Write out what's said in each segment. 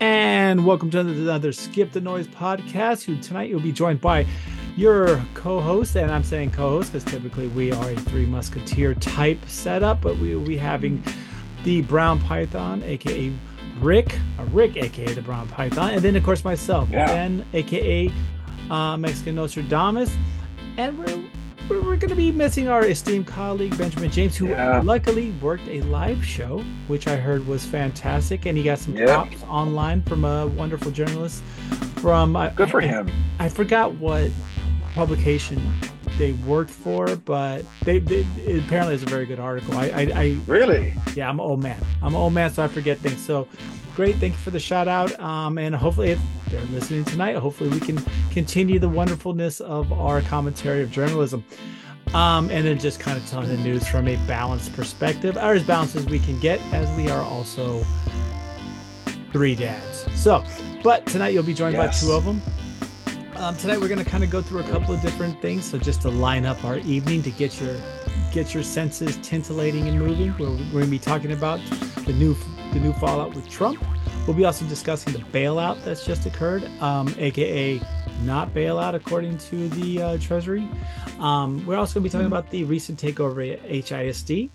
And welcome to another Skip the Noise podcast. Who tonight you'll be joined by your co-host, and I'm saying co-host because typically we are a three musketeer type setup, but we will be having the Brown Python, aka Rick, uh, Rick, aka the Brown Python, and then of course myself, Yeah. Ben, aka uh, Mexican Nostradamus, and we're we're, we're going to be missing our esteemed colleague Benjamin James, who Yeah. luckily worked a live show, which I heard was fantastic, and he got some Yeah. props online from a wonderful journalist from. Good for I- him. I forgot what publication they worked for, but they, they it apparently is a very good article. I, I, I Really? yeah, I'm an old man. I'm an old man, so I forget things. So great, thank you for the shout out. Um, and hopefully, if they're listening tonight, hopefully we can continue the wonderfulness of our commentary of journalism. Um, and then just kind of telling the news from a balanced perspective, or as balanced as we can get, as we are also three dads. So, but tonight you'll be joined Yes. by two of them. Um, tonight we're going to kind of go through a couple of different things. So just to line up our evening to get your get your senses tintillating and moving, we're, we're going to be talking about the new the new fallout with Trump. We'll be also discussing the bailout that's just occurred, um, aka not bailout according to the uh, Treasury. Um, we're also going to be talking about the recent takeover at HISD.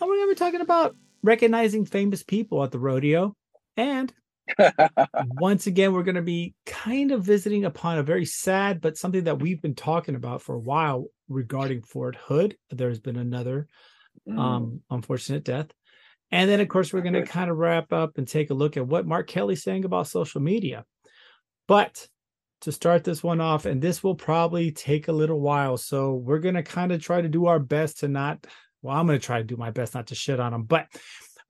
And we're going to be talking about recognizing famous people at the rodeo. And once again, we're going to be kind of visiting upon a very sad, but something that we've been talking about for a while regarding Fort Hood. There's been another Mm. um, unfortunate death. And then, of course, we're going to kind of wrap up and take a look at what Mark Kelly's saying about social media. But to start this one off, and this will probably take a little while. So we're going to kind of try to do our best to not, well, I'm going to try to do my best not to shit on him, but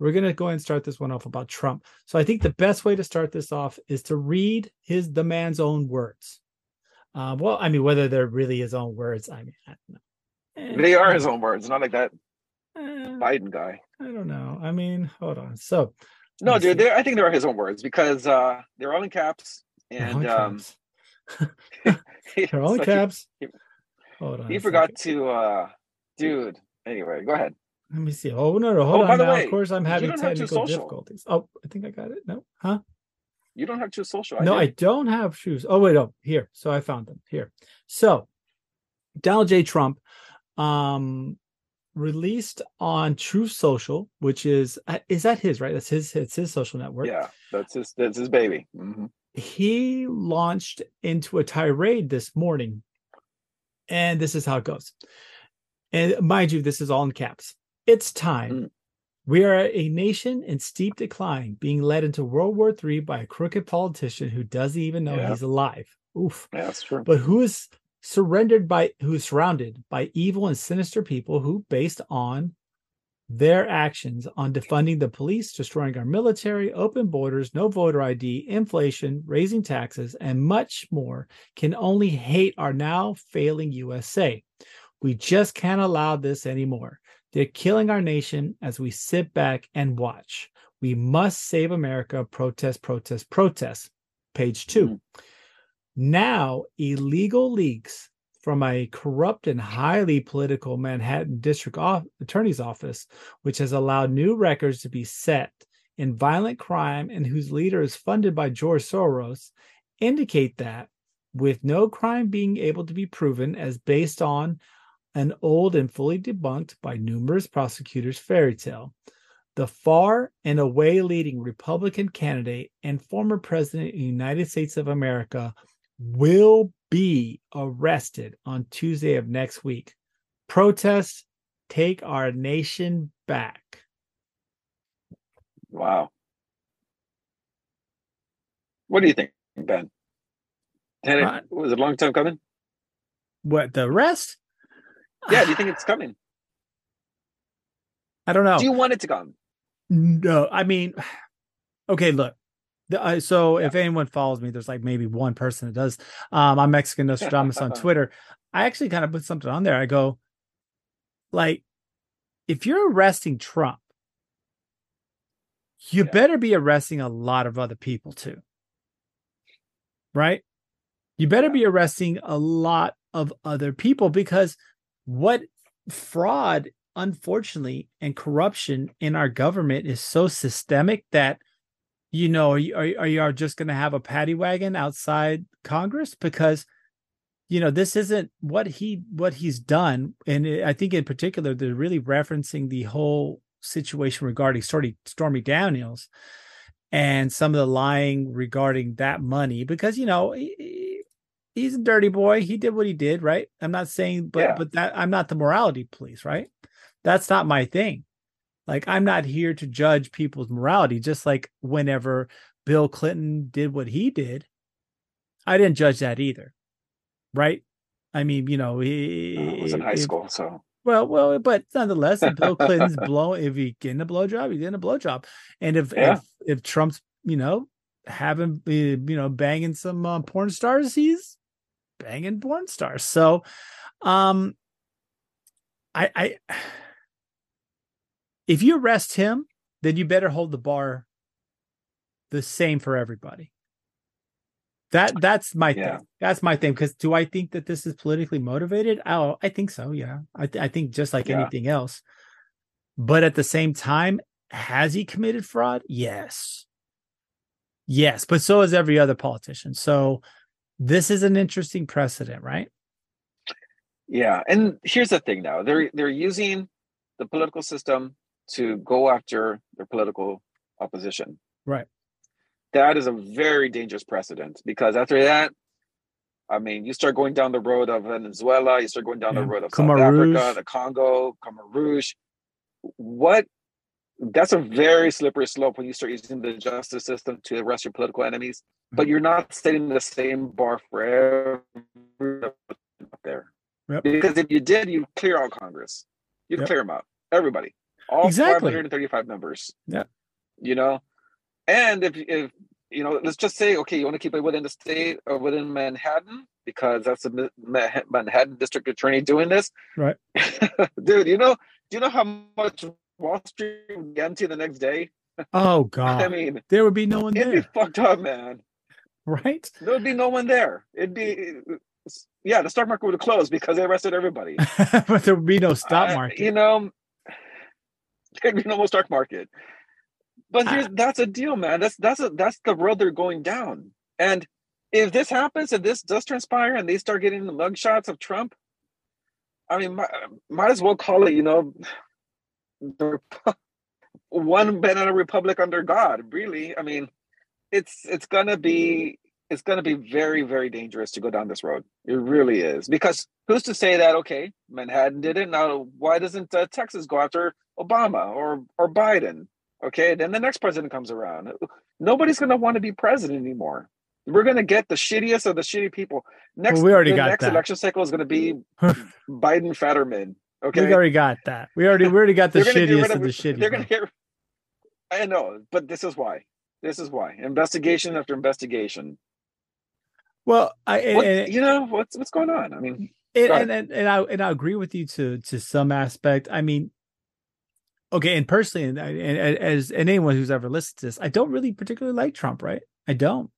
we're going to go ahead and start this one off about Trump. So I think the best way to start this off is to read his, the man's own words. Uh, well, I mean, whether they're really his own words, I mean, I don't know. they are his own words, not like that Eh, Biden guy. I don't know. I mean, hold on. So No, dude, I think they are his own words because uh they're all in caps and um caps. they're all in it's like he- caps. he- Hold on. He forgot second. to uh dude. Anyway, go ahead. Let me see. Oh no, no, hold Oh, on. by the now. way, of course, I'm having don't have to technical difficulties. Oh, I think I got it. No, huh? You don't have to social. no, I do. don't have shoes. Oh wait, oh here. So I found them here. So Donald J. Trump, um, released on Truth Social, which is uh, is that his right? That's his. It's his social network. Yeah, that's his that's his baby. Mhm. he launched into a tirade this morning. And this is how it goes. And mind you, this is all in caps. It's time. Mm. We are a nation in steep decline, being led into World War III by a crooked politician who doesn't even know Yeah. he's alive. Oof. Yeah, that's true. But who is surrendered by who is surrounded by evil and sinister people who, based on their actions on defunding the police, destroying our military, open borders, no voter ID, inflation, raising taxes, and much more, can only hate our now failing USA. We just can't allow this anymore. They're killing our nation as we sit back and watch. We must save America. Protest, protest, protest. Page two. Mhm. Now, illegal leaks from a corrupt and highly political Manhattan District Attorney's Office, which has allowed new records to be set in violent crime and whose leader is funded by George Soros, indicate that, with no crime being able to be proven as based on an old and fully debunked by numerous prosecutors fairy tale, the far and away leading Republican candidate and former president of the United States of America will be arrested on Tuesday of next week. Protest, take our nation back. Wow. What do you think, Ben? Had it, Uh, was it a long time coming? What the rest? Yeah, do you think it's coming? I don't know. Do you want it to come? No, I mean, okay, look. The, uh, so if anyone follows me, there's like maybe one person that does. Um, I'm Mexican Nostradamus on Twitter. I actually kind of put something on there. I go, like, if you're arresting Trump, you Yeah. better be arresting a lot of other people too. Right? You better Yeah. be arresting a lot of other people because what fraud, unfortunately, and corruption in our government is so systemic that you know, are you, are, are you just going to have a paddy wagon outside Congress? Because, you know, this isn't what he what he's done, and I think in particular they're really referencing the whole situation regarding Stormy Stormy Daniels and some of the lying regarding that money, because you know. He, he's a dirty boy. He did what he did, right? I'm not saying, but yeah. but that I'm not the morality police, right? That's not my thing. Like I'm not here to judge people's morality, just like whenever Bill Clinton did what he did, I didn't judge that either. Right? I mean, you know, he I was in high school, so well, well, but nonetheless, if Bill Clinton's blow, if he getting a blowjob, he's getting a blowjob, and if yeah. if if Trump's, you know, having you know banging some uh, porn stars, he's banging porn stars. So, um, I I if you arrest him, then you better hold the bar the same for everybody. That that's my yeah. thing. That's my thing. Because do I think that this is politically motivated? Oh, I think so. Yeah, I, th- I think just like yeah. anything else. But at the same time, has he committed fraud? Yes. Yes, but so has every other politician. So this is an interesting precedent, right? Yeah, and here's the thing now. They're they're using the political system to go after their political opposition. Right. That is a very dangerous precedent because after that, I mean, you start going down the road of Venezuela, you start going down yeah. the road of South Africa, the Congo, Rouge. What? That's a very slippery slope when you start using the justice system to arrest your political enemies. Mm-hmm. But you're not setting the same bar for everyone there. Yep. Because if you did, you clear out Congress. You'd yep. clear them out. Everybody all exactly. 535 members. Yeah. You know, and if if you know, let's just say, okay, you want to keep it within the state or within Manhattan because that's the Manhattan district attorney doing this, right? Dude, you know, do you know how much Wall Street would get empty the next day? Oh God! I mean, there would be no one it'd there. It'd be fucked up, man. Right? There would be no one there. It'd be yeah, the stock market would have closed because they arrested everybody. but there would be no stock market. Uh, you know, there'd be no stock market. But ah. here's that's a deal, man. That's that's a that's the road they're going down. And if this happens, if this does transpire, and they start getting the mugshots of Trump, I mean, might, might as well call it, you know, the one banana republic under God. Really, I mean, it's it's gonna be it's gonna be very very dangerous to go down this road. It really is because who's to say that? Okay, Manhattan did it. Now, why doesn't uh, Texas go after Obama or or Biden. Okay, then the next president comes around. Nobody's going to want to be president anymore. We're going to get the shittiest of the shitty people. Next, well, we already got next that. election cycle is going to be Biden Fetterman. Okay, we already got that. We already we already got the shittiest of, of, the shitty. They're going to get. I know, but this is why. This is why investigation after investigation. Well, I what, and, you know what's what's going on. I mean, and, and, and I and I agree with you to to some aspect. I mean, okay, and personally, and, and as and anyone who's ever listened to this, I don't really particularly like Trump, right? I don't.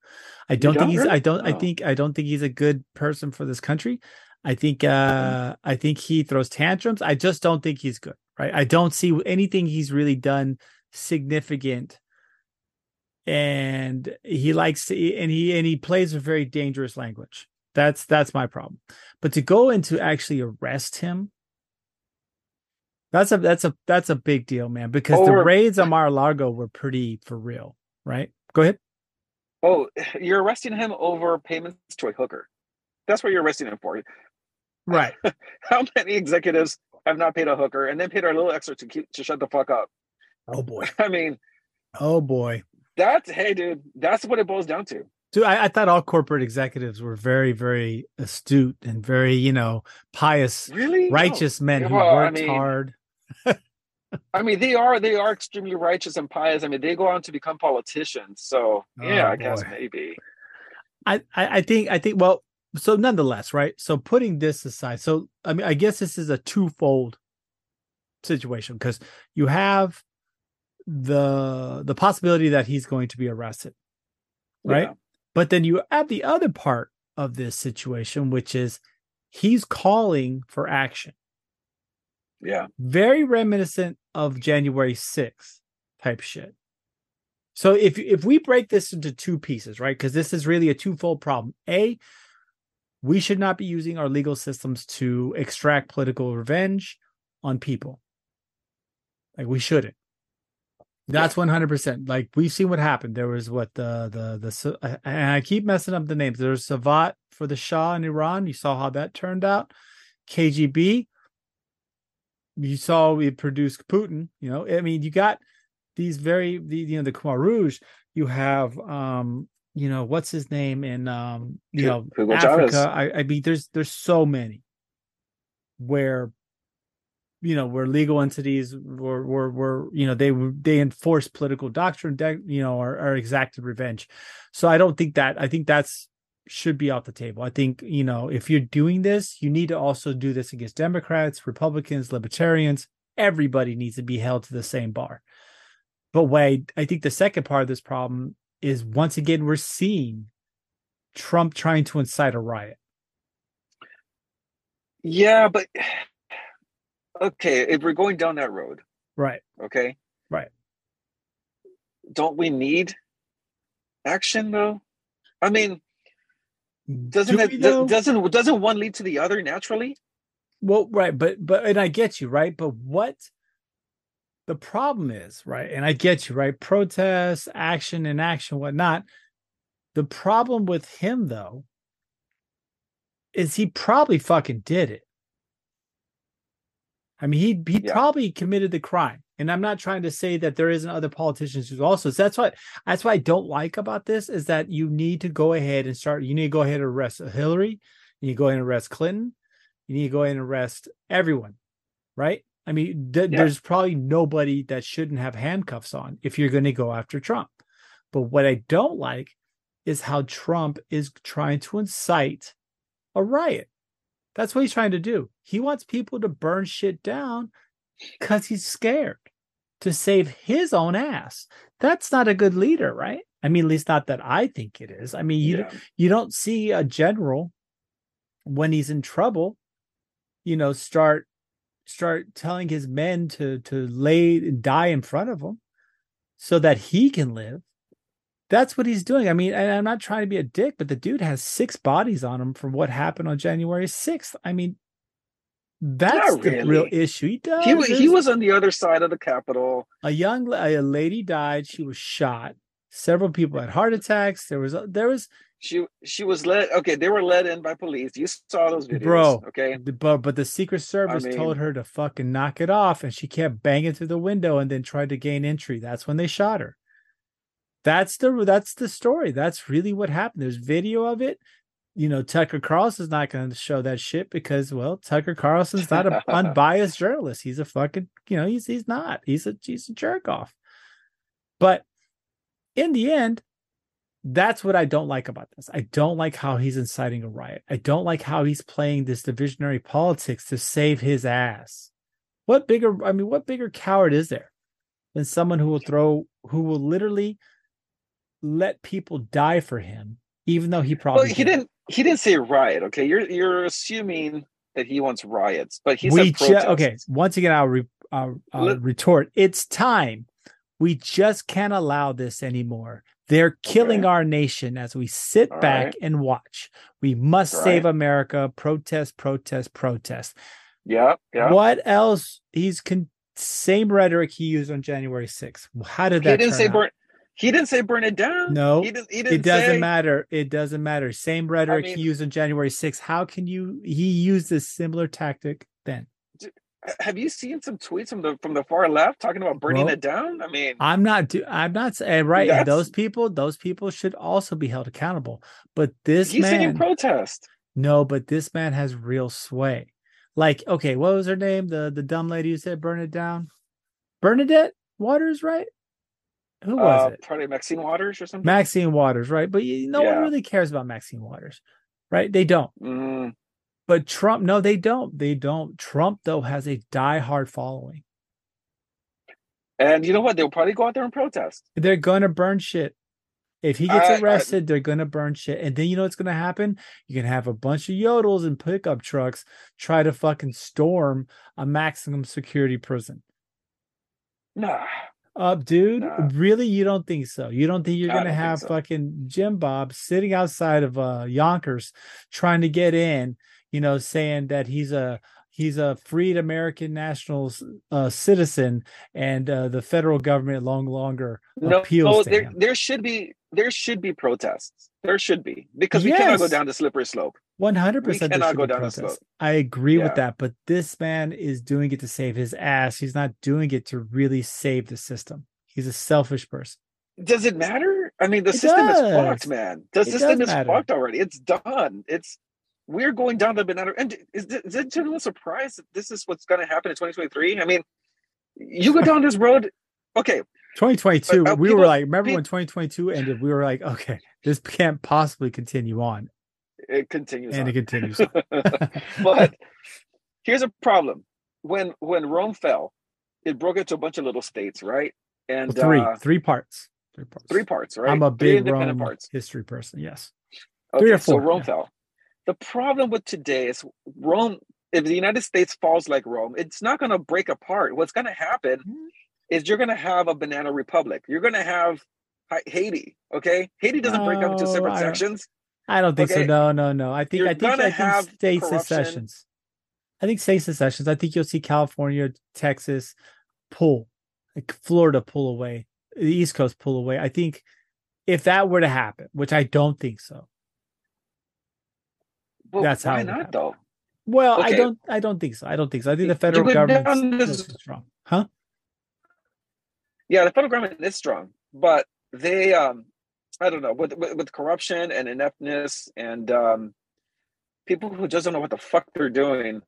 I don't, don't think he's. I don't. I think. I don't think he's a good person for this country. I think. uh I think he throws tantrums. I just don't think he's good, right? I don't see anything he's really done significant. And he likes to, and he and he plays a very dangerous language. That's that's my problem. But to go and to actually arrest him that's a that's a that's a big deal, man. Because or, the raids on Mar-a-Lago were pretty for real, right? Go ahead. Oh, you're arresting him over payments to a hooker. That's what you're arresting him for. Right. How many executives have not paid a hooker and then paid a little extra to keep to shut the fuck up? Oh boy. I mean, oh boy. That's hey, dude. That's what it boils down to. Dude, I, I, thought all corporate executives were very, very astute and very, you know, pious, really righteous no. men who worked I mean, hard. I mean, they are they are extremely righteous and pious. I mean, they go on to become politicians. So yeah, oh, I guess maybe. I, I think I think well, so nonetheless, right? So putting this aside, so I mean, I guess this is a twofold situation because you have the the possibility that he's going to be arrested, right? Yeah. But then you add the other part of this situation, which is he's calling for action. Yeah. Very reminiscent of January 6th type shit. So if if we break this into two pieces, right? Because this is really a twofold problem. A, we should not be using our legal systems to extract political revenge on people. Like we shouldn't. That's one hundred percent. Like we've seen what happened. There was what the the the and I keep messing up the names. There's Savat for the Shah in Iran. You saw how that turned out. KGB. You saw we produced Putin. You know, I mean, you got these very the, you know the Khmer Rouge. You have um you know what's his name in um you know Africa. I, I mean, there's there's so many where you know where legal entities were were, were you know they they enforce political doctrine you know or, or exacted revenge. So i don't think that i think that's should be off the table. I think you know if you're doing this you need to also do this against democrats republicans libertarians. Everybody needs to be held to the same bar. But way i think the second part of this problem is once again we're seeing trump trying to incite a riot. Yeah but okay, if we're going down that road, right? Okay, right. Don't we need action though? I mean, doesn't it doesn't doesn't one lead to the other naturally? Well, right, but but and I get you, right? But what the problem is, right? And I get you, right? Protests, action, and action, whatnot. The problem with him though is he probably fucking did it. I mean, he he yeah. probably committed the crime. And I'm not trying to say that there isn't other politicians who also. So that's what that's what I don't like about this is that you need to go ahead and start. You need to go ahead and arrest Hillary. You need to go ahead and arrest Clinton. You need to go ahead and arrest everyone, right? I mean, th- yeah. there's probably nobody that shouldn't have handcuffs on if you're going to go after Trump. But what I don't like is how Trump is trying to incite a riot. That's what he's trying to do. He wants people to burn shit down because he's scared to save his own ass. That's not a good leader, right? I mean, at least not that I think it is. I mean, you yeah. you don't see a general when he's in trouble, you know, start start telling his men to to lay die in front of him so that he can live that's what he's doing. I mean, and I'm not trying to be a dick, but the dude has six bodies on him from what happened on January 6th. I mean, that's not the real issue. He does. He, he was on the other side of the Capitol. A young a lady died. She was shot. Several people had heart attacks. There was uh, there was she she was led okay they were led in by police you saw those videos bro okay but but the secret service I mean, told her to fucking knock it off and she kept banging through the window and then tried to gain entry that's when they shot her that's the that's the story. That's really what happened. There's video of it. You know, Tucker Carlson's not going to show that shit because, well, Tucker Carlson's not an unbiased journalist. He's a fucking, you know, he's he's not. He's a he's a jerk off. But in the end, that's what I don't like about this. I don't like how he's inciting a riot. I don't like how he's playing this divisionary politics to save his ass. What bigger, I mean, what bigger coward is there than someone who will throw, who will literally let people die for him, even though he probably well, he didn't. He didn't say riot. Okay, you're you're assuming that he wants riots, but he we said ju- okay. Once again, I'll, re- I'll, I'll retort. It's time. We just can't allow this anymore. They're killing okay. our nation as we sit All back right. and watch. We must All save right. America. Protest, protest, protest. Yeah, yeah. What else? He's con- same rhetoric he used on January 6th. How did that? He didn't say burn. He didn't say burn it down. No, he didn't. He didn't it doesn't say... matter. It doesn't matter. Same rhetoric I mean, he used on January 6th. How can you? He used a similar tactic then. Have you seen some tweets from the from the far left talking about burning well, it down? I mean, I'm not. Do, I'm not saying eh, right. And those people, those people should also be held accountable. But this he's man, protest. No, but this man has real sway. Like, okay, what was her name? The the dumb lady who said burn it down. Bernadette Waters, right? Who was uh, it? Probably Maxine Waters or something. Maxine Waters, right? But no yeah. one really cares about Maxine Waters, right? They don't. Mm. But Trump, no, they don't. They don't. Trump though has a die-hard following. And you know what? They'll probably go out there and protest. They're gonna burn shit. If he gets arrested, I, they're gonna burn shit. And then you know what's gonna happen? You can have a bunch of yodels and pickup trucks try to fucking storm a maximum security prison. Nah. Uh, dude, Nah. really? You don't think so? You don't think you're I gonna have so. fucking Jim Bob sitting outside of uh Yonkers trying to get in, you know, saying that he's a he's a freed American national uh, citizen and uh, the federal government long longer No, appeals no, there him. there should be there should be protests. There should be because we cannot go down the slippery slope. One hundred percent. cannot go down the slope. I agree with that, but this man is doing it to save his ass. He's not doing it to really save the system. He's a selfish person. Does it matter? I mean, the It system is fucked, man. The It system is matter. fucked already. It's done. It's we're going down the banana. And is it, is it general surprise that this is what's going to happen in 2023? I mean, you go down this road. Okay, 2022, uh, we people- were like, remember peop- when 2022 ended? We were like, okay, this can't possibly continue on, it continues. and on. it continues. but here's a problem when when rome fell it broke into a bunch of little states right and three, uh, three parts, three parts. three parts right I'm a big independent Rome parts history person. Yes, okay, three or four. so rome yeah. fell the problem with today is rome if the united states falls like rome it's not going to break apart what's going to happen Mm-hmm. is you're going to have a banana republic you're going to have haiti okay haiti doesn't break up into separate I sections I don't think so. No, no, no. I think You're I think I think state corruption. secessions. I think state secessions. I think you'll see California, Texas pull, like Florida pull away, the East Coast pull away. I think if that were to happen, which I don't think so. well, That's how why not happen. though Well, I don't. I don't think so. I don't think so. I think the federal government this- is strong, huh? Yeah, the federal government is strong, but they, um, I don't know, with, with with corruption and ineptness and um, people who just don't know what the fuck they're doing,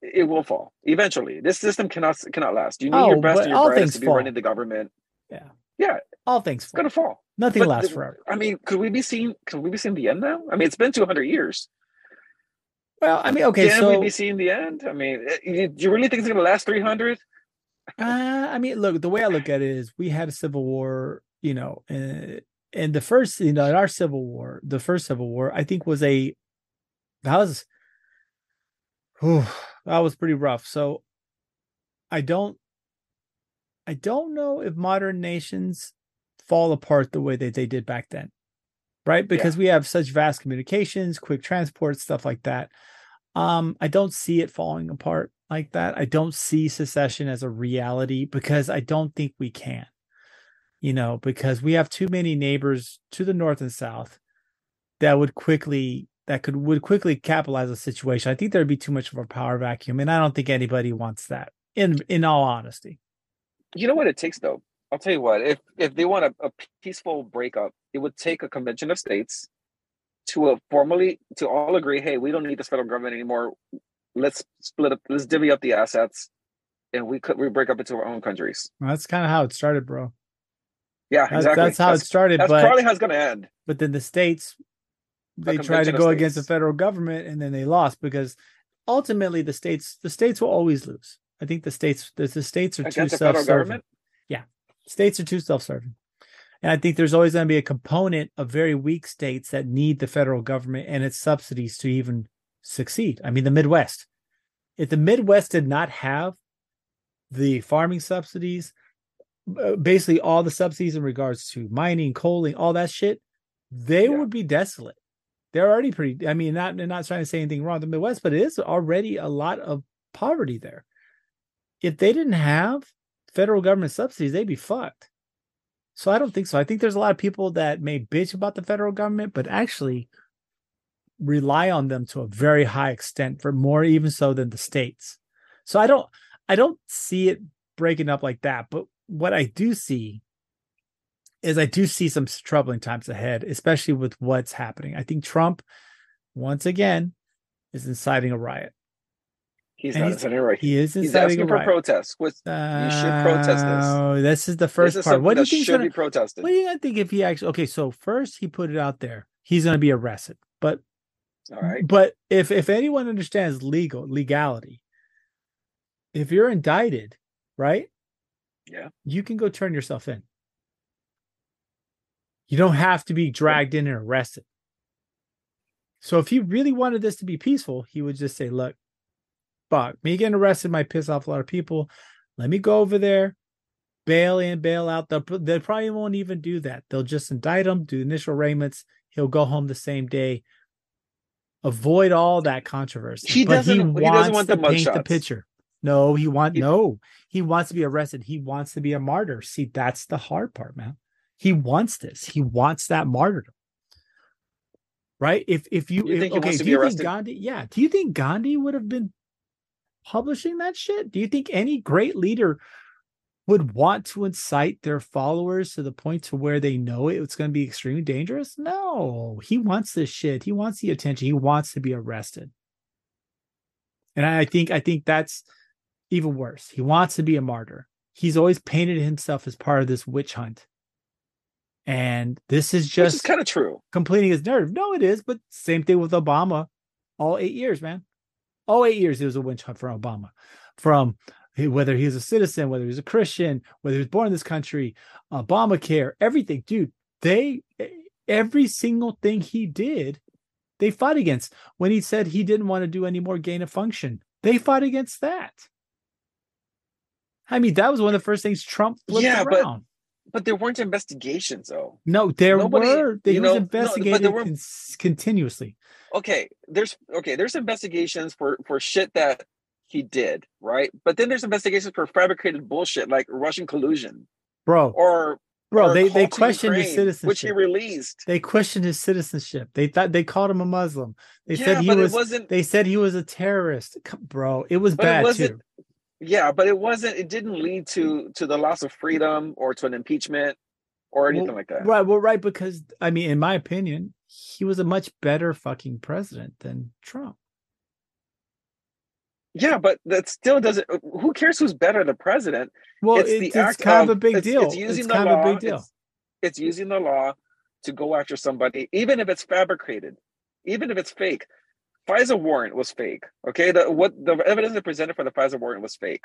it will fall eventually. This system cannot cannot last. You need Oh, your best and your brightest to be fall. running the government. Yeah. yeah, All things it's gonna fall. Nothing But lasts the- forever. I mean, could we be seeing? Could we be seeing the end now? I mean, it's been two hundred years. Well, I mean, okay, Can so we be seeing the end? I mean, eh, do you really think it's gonna last three hundred? Uh, I mean, look, the way I look at it is we had a civil war, you know, uh, and the first, you know, our civil war, the first civil war, I think was a, that was, whew, that was pretty rough. So I don't, I don't know if modern nations fall apart the way that they did back then, right? Because we have such vast communications, quick transport, stuff like that. Um, I don't see it falling apart like that. I don't see secession as a reality because I don't think we can. You know, because we have too many neighbors to the north and south that would quickly that could would quickly capitalize a situation. I think there'd be too much of a power vacuum, and I don't think anybody wants that. In in all honesty, You know what it takes though? I'll tell you what, if if they want a, a peaceful breakup, it would take a convention of states to uh, formally to all agree, hey, we don't need this federal government anymore. Let's split up, let's divvy up the assets, and we could we break up into our own countries. that's kind of how it started, bro. Yeah, That's, exactly. that's how that's, it started. that's but probably how it's going to end. but then the states they tried to go against the federal government and then they lost because ultimately the states the states will always lose. I think the states the, the states are too Against federal self-serving. Yeah, States are too self-serving. And I think there's always going to be a component of very weak states that need the federal government and its subsidies to even succeed. I mean the Midwest. If the Midwest did not have the farming subsidies, Uh, basically all the subsidies in regards to mining, coaling, all that shit, they Yeah. would be desolate. They're already pretty. I mean, not not trying to say anything wrong with the Midwest, but it is already a lot of poverty there. If they didn't have federal government subsidies, they'd be fucked. So I don't think so. I think there's a lot of people that may bitch about the federal government, but actually rely on them to a very high extent for more even so than the states. So I don't I don't see it breaking up like that. But what I do see is I do see some troubling times ahead, especially with what's happening. I think Trump, once again, is inciting a riot. He's And not inciting a riot. He is He's inciting a asking for protests. With should protest this. Oh, this is the first is part. What do you think? should Gonna, be protested. what do you think if he actually? Okay, so first he put it out there. He's going to be arrested, but All right. but if if anyone understands legal legality, if you're indicted, right? Yeah. You can go turn yourself in. You don't have to be dragged in and arrested. So if he really wanted this to be peaceful, he would just say, "Look, fuck, me getting arrested might piss off a lot of people. Let me go over there, bail in, bail out. They'll, they probably won't even do that. They'll just indict him, do initial arraignments. He'll go home the same day. Avoid all that controversy. He doesn't- he wants doesn't want to the paint the picture. No, he want no. He wants to be arrested. He wants to be a martyr. See, that's the hard part, man. He wants this. He wants that martyrdom. Right? If if you, You if- think okay, do you think? Gandhi? Yeah. Do you think Gandhi would have been publishing that shit? Do you think any great leader would want to incite their followers to the point to where they know it, it's going to be extremely dangerous? No, he wants this shit. He wants the attention. He wants to be arrested. And I think I think that's even worse. He wants to be a martyr. He's always painted himself as part of this witch hunt. And this is just kind of true. completing his narrative. No, it is, but same thing with Obama. All eight years, man. All eight years, it was a witch hunt for Obama. From whether he was a citizen, whether he was a Christian, whether he was born in this country, Obamacare, everything, dude. They every single thing he did, they fought against. When he said he didn't want to do any more gain of function, they fought against that. I mean, that was one of the first things Trump flipped Yeah, but around. But there weren't investigations though. no, there nobody- were. They you was no, but investigated were- cons- continuously. Okay, there's okay, there's investigations for for shit that he did, right? But then there's investigations for fabricated bullshit like Russian collusion Bro, or bro, or they, they questioned his citizenship, which he released. They questioned his citizenship. They thought they called him a Muslim. They yeah, said he but was it wasn't. they said he was a terrorist. Bro, it was But it bad wasn't- too. Yeah, but it wasn't. It didn't lead to to the loss of freedom or to an impeachment or anything Well, like that. Right, well, right, because I mean, in my opinion, he was a much better fucking president than Trump. Yeah, but that still doesn't. Who cares who's better, the president? Well, it's it's, the it's kind of a big it's- deal. It's using the kind law. of a big deal. It's using the law to go after somebody, even if it's fabricated, even if it's fake. FISA warrant was fake. Okay, the what the evidence they presented for the FISA warrant was fake.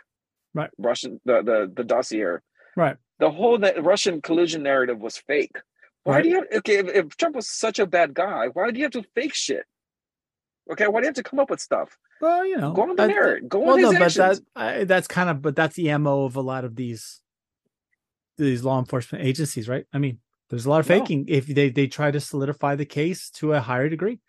Right. Russian the the the dossier. Right. The whole that Russian collusion narrative was fake. Why Right. do you have, okay? If, if Trump was such a bad guy, why do you have to fake shit? Okay, why do you have to come up with stuff? Well, you know, Go on the I- merit. Go well, on no, but actions. that I, that's kind of but that's the mo of a lot of these these law enforcement agencies, right? I mean, there's a lot of No. faking if they they try to solidify the case to a higher degree.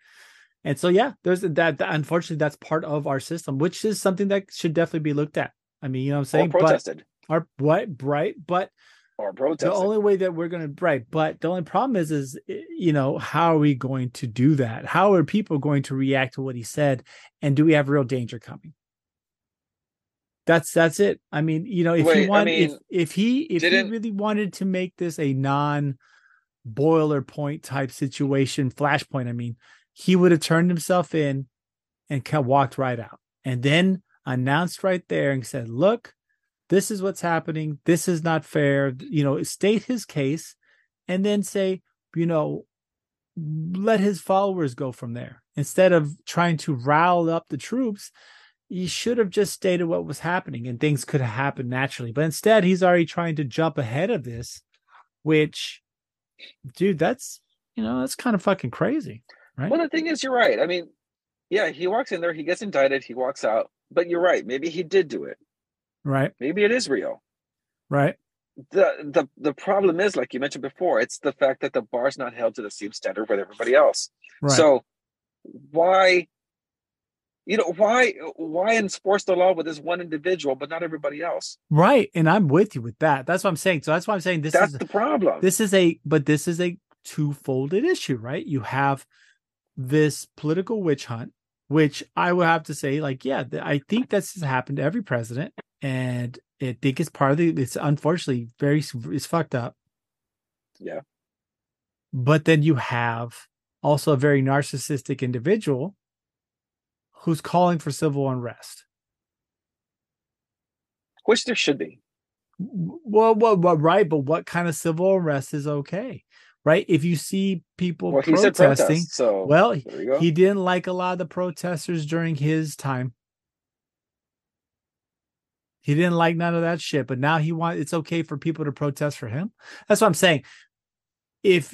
And so yeah, there's that, that unfortunately that's part of our system, which is something that should definitely be looked at. I mean, you know what I'm or saying? But protested. our right, right, but Or the only way that we're going to right but the only problem is is eh, you know how are we going to do that how are people going to react to what he said and do we have real danger coming that's that's it i mean you know if Wait, he wanted if, mean, if he if he really wanted to make this a non boiler point type situation flashpoint i mean he would have turned himself in and walked right out and then announced right there and said look this is what's happening. This is not fair. You know state his case and then say you know let his followers go from there. Instead of trying to rile up the troops he should have just stated what was happening and things could have happened naturally. But instead he's already trying to jump ahead of this which dude that's you know that's kind of fucking crazy right Well, the thing is, you're right. I mean, yeah, he walks in there, he gets indicted, he walks out. But you're right. Maybe he did do it. right Maybe it is real. right The the the problem is, like you mentioned before, it's the fact that the bar's not held to the same standard with everybody else. right So why, you know, why why enforce the law with this one individual but not everybody else? right and i'm with you with that that's what i'm saying so that's why i'm saying this That's is the problem. this is a but this is a two-folded issue right you have this political witch hunt which i will have to say like yeah i think that's happened to every president and i think it's part of the it's unfortunately very it's fucked up Yeah. but then you have also a very narcissistic individual who's calling for civil unrest Which there should be. well, well, well right but what kind of civil unrest is okay right if you see people Well, protesting protest. So well he didn't like a lot of the protesters during his time. He didn't like none of that shit, but now he wants it's okay for people to protest for him. That's what I'm saying. If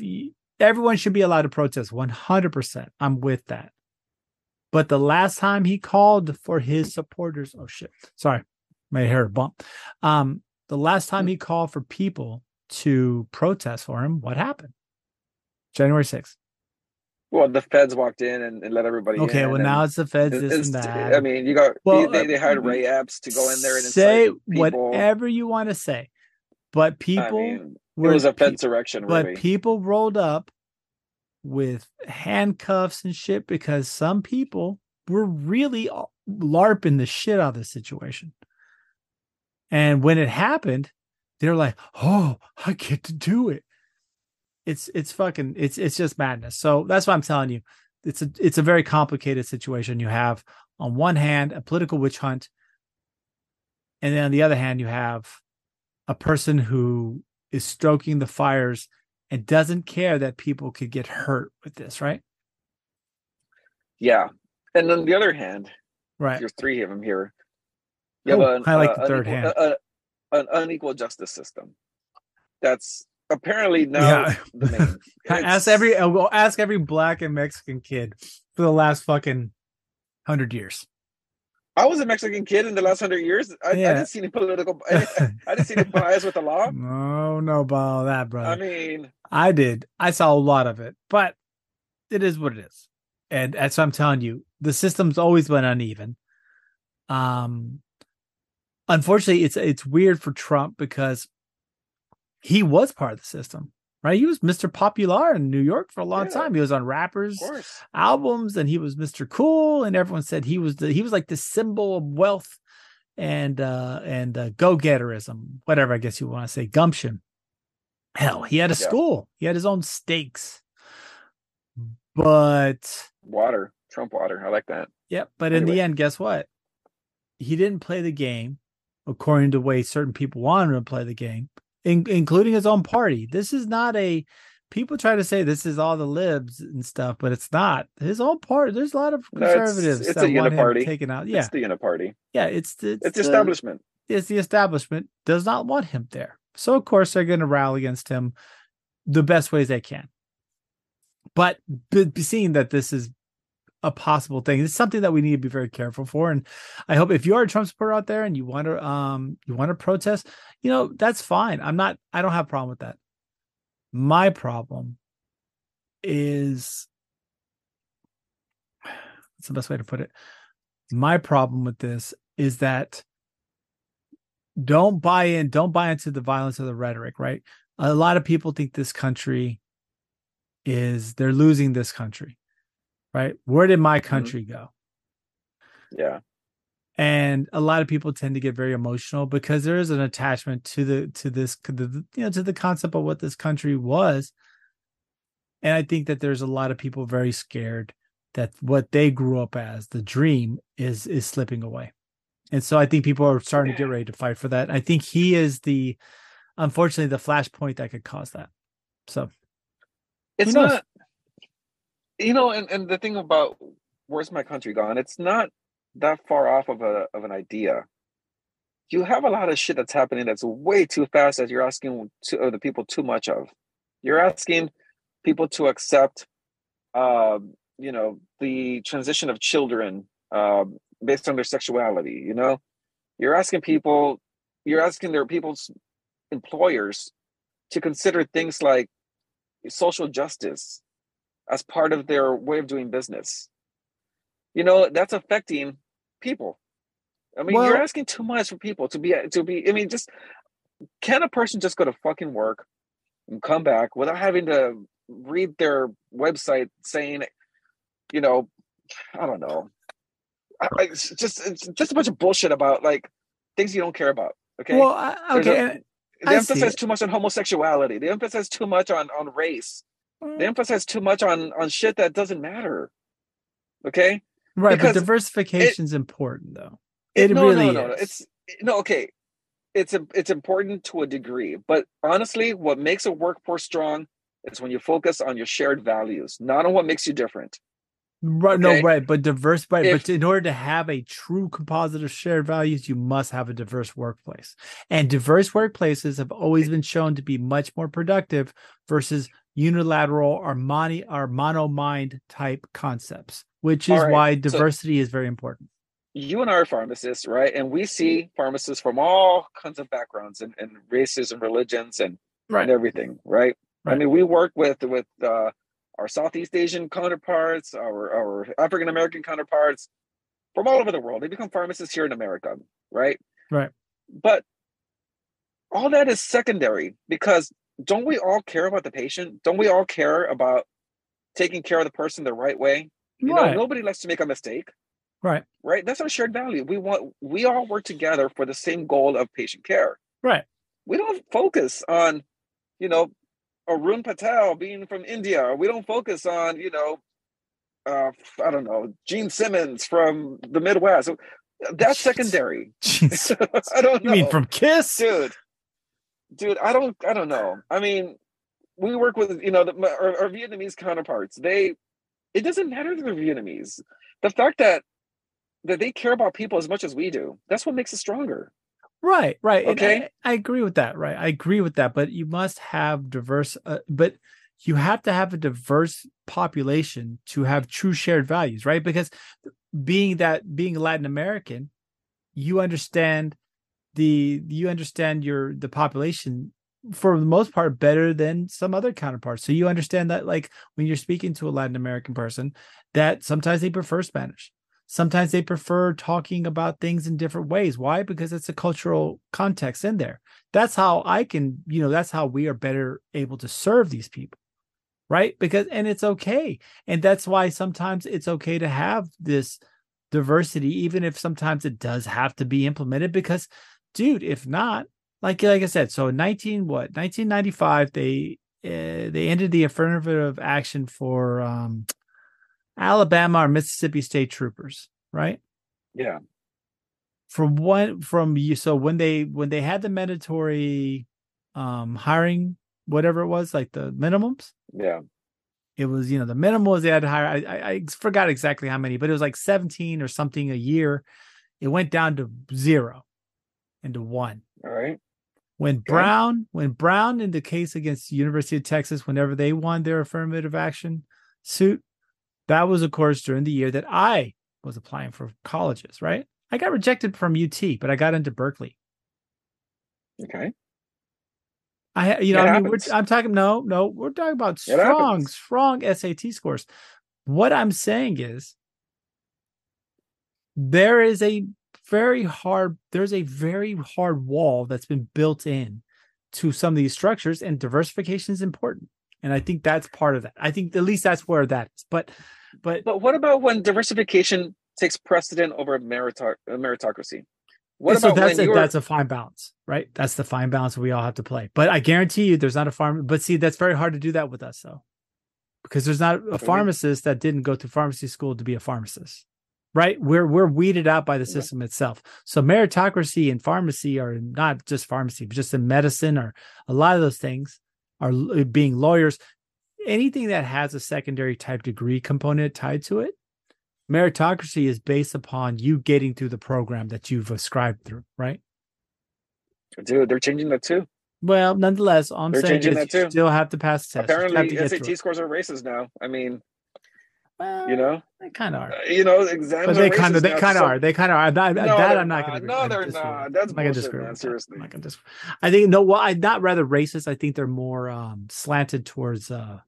everyone should be allowed to protest 100%, I'm with that. But the last time he called for his supporters, oh shit. Sorry. My hair bump. Um The last time he called for people to protest for him, what happened? January 6th. Well, the feds walked in and, and let everybody. Okay, well now it's the feds, it's- this and that. I mean, you got Well, they, they uh, hired Ray Epps to go in there and say people. whatever you want to say, but people I mean, it was a pe- erection. but really. people rolled up with handcuffs and shit because some people were really larping the shit out of the situation. And when it happened, they're like, "Oh, I get to do it." It's it's fucking it's it's just madness. So that's why I'm telling you, it's a it's a very complicated situation. You have on one hand a political witch hunt, and then on the other hand you have a person who is stroking the fires and doesn't care that people could get hurt with this, right? yeah, and on the other hand, Right. there's three of them here. You an, I like uh, the third unequal- hand. uh, uh, an unequal justice system. That's apparently now Yeah. the main. ask every well, ask every black and Mexican kid for the last fucking hundred years. I was a Mexican kid in the last hundred years. I, I didn't see any political. I didn't, I didn't see any bias with the law. no, no about all that, brother. I mean, I did. I saw a lot of it, but it is what it is. And that's what I'm telling you. The system's always been uneven. Um unfortunately it's it's weird for Trump because he was part of the system, right? He was Mr. Popular in New York for a long Yeah. time. He was on rappers albums and he was Mr. Cool and everyone said he was the he was like the symbol of wealth and uh and uh, go-getterism, whatever I guess you want to say, gumption. Hell, he had a Yeah. school. He had his own stakes. But Water, Trump water. I like that. yeah, but in the end, guess what? He didn't play the game according to the way certain people wanted him to play the game, in, including his own party. This is not a people try to say this is all the libs and stuff, but it's not. His own party. There's a lot of No, it's- conservatives it's that a want him taken out. Yeah, It's the uniparty. yeah. It's the It's the- establishment. It's the establishment does not want him there. So of course they're going to rally against him the best ways they can. But b- seeing that this is a possible thing, it's something that we need to be very careful for. And I hope if you are a Trump supporter out there and you want to um you want to protest, you know that's fine. I'm not. I don't have a problem with that. My problem is what's the best way to put it? My problem with this is that don't buy in, don't buy into the violence of the rhetoric, right? A lot of people think this country is they're losing this country, right? Where did my mm-hmm. country go? Yeah. and a lot of people tend to get very emotional because there is an attachment to the to this the, you know to the concept of what this country was and i think that there's a lot of people very scared that what they grew up as the dream is is slipping away and so i think people are starting to get ready to fight for that i think he is the unfortunately the flashpoint that could cause that so It's not you know, and, and the thing about where's my country gone, it's not that far off of a of an idea. You have a lot of shit that's happening that's way too fast that you're asking to, the people too much of. You're asking people to accept um, you know, the transition of children um based on their sexuality, you know? You're asking people you're asking their people's employers to consider things like social justice as part of their way of doing business. You know, that's affecting people. I mean, Well- you're asking too much for people to be to be. I mean, just can a person just go to fucking work and come back without having to read their website saying, you know, I don't know, I, just it's just a bunch of bullshit about like things you don't care about. Okay, well I, okay a- they I emphasize too much on homosexuality. They emphasize too much on on race. Mm. They emphasize too much on on shit that doesn't matter. Okay, right but because diversification is important though it no, really no, no, no. is It's no okay. It's a, it's important to a degree, but honestly, what makes a workforce strong is when you focus on your shared values, not on what makes you different. Right, no, right, but diverse, right, If- but in order to have a true composite of shared values, you must have a diverse workplace. And diverse workplaces have always been shown to be much more productive versus unilateral or mono or mono mind type concepts, which is right, why so- diversity is very important. you and I are pharmacists, right? And we see pharmacists from all kinds of backgrounds and, and races and religions and, Right. and everything, right? I mean, we work with with uh, our Southeast Asian counterparts, our our African American counterparts from all over the world. They become pharmacists here in America, right? Right. But all that is secondary because don't we all care about the patient? Don't we all care about taking care of the person the right way? You know, Right. nobody likes to make a mistake Right. right? That's our shared value. We want we all work together for the same goal of patient care. Right. We don't focus on, you know, Arun Patel being from India. We don't focus on, you know, uh, I don't know, Gene Simmons from the Midwest. That's secondary. I don't You mean from Kiss? dude? Dude, I don't. I don't know. I mean, we work with you know the, our, our Vietnamese counterparts. They, it doesn't matter to the Vietnamese. The fact that that they care about people as much as we do. That's what makes us stronger. Right, right. Okay. I, I agree with that. Right, I agree with that. But you must have diverse. Uh, but you have to have a diverse population to have true shared values, right? Because being that being Latin American, you understand the you understand your the population for the most part better than some other counterparts. So you understand that like when you're speaking to a Latin American person, that sometimes they prefer Spanish. Sometimes they prefer talking about things in different ways. Why? Because it's a cultural context in there. That's how I can, you know, that's how we are better able to serve these people. Right? Because and it's okay. And that's why sometimes it's okay to have this diversity even if sometimes it does have to be implemented because dude, if not, like like I said, so in 19 what 1995 they uh, they ended the affirmative action for um, Alabama or Mississippi state troopers, right? Yeah. From one from you, so when they when they had the mandatory um, hiring, whatever it was, like the minimums, Yeah. it was you know the minimum was they had to hire. I, I, I forgot exactly how many, but it was like 17 or something a year. It went down to zero and to one All right. when Brown, when Brown in the case against the University of Texas, whenever they won their affirmative action suit, that was of course during the year that I was applying for colleges, right? I got rejected from UT, but I got into Berkeley. Okay. I, you know, It I mean, i'm talking, no, no, we're talking about strong, strong SAT scores. What I'm saying is there is a very hard, there's a very hard wall that's been built in to some of these structures, and diversification is important. And I think that's part of that. I think at least that's where that is. But, but But what about when diversification takes precedent over uh, meritocracy? What so that's a, that's a fine balance, right? That's the fine balance we all have to play. But I guarantee you, there's not a farm. But see, that's very hard to do that with us, though, because there's not a pharmacist that didn't go to pharmacy school to be a pharmacist, right? We're we're weeded out by the Yeah. system itself. So meritocracy in pharmacy, or not just pharmacy, but just in medicine, or a lot of those things are uh, being lawyers. Anything that has a secondary type degree component tied to it, meritocracy is based upon you getting through the program that you've ascribed through, right? dude, they're changing that too. Well, nonetheless, I'm They're saying is that you too. still have to pass the test. You still have Apparently, to get SAT scores are racist now. I mean, Well, you know, they kind of are. uh, you know, exams But they kind of, they kind of so- are. They kind of are. That, No, that I'm not not. going to. No, they're not. That's I'm not gonna bullshit, disagree man. with that. Seriously. I'm not gonna disagree. I think no. Well, I'm not rather racist. I think they're more um, slanted towards uh,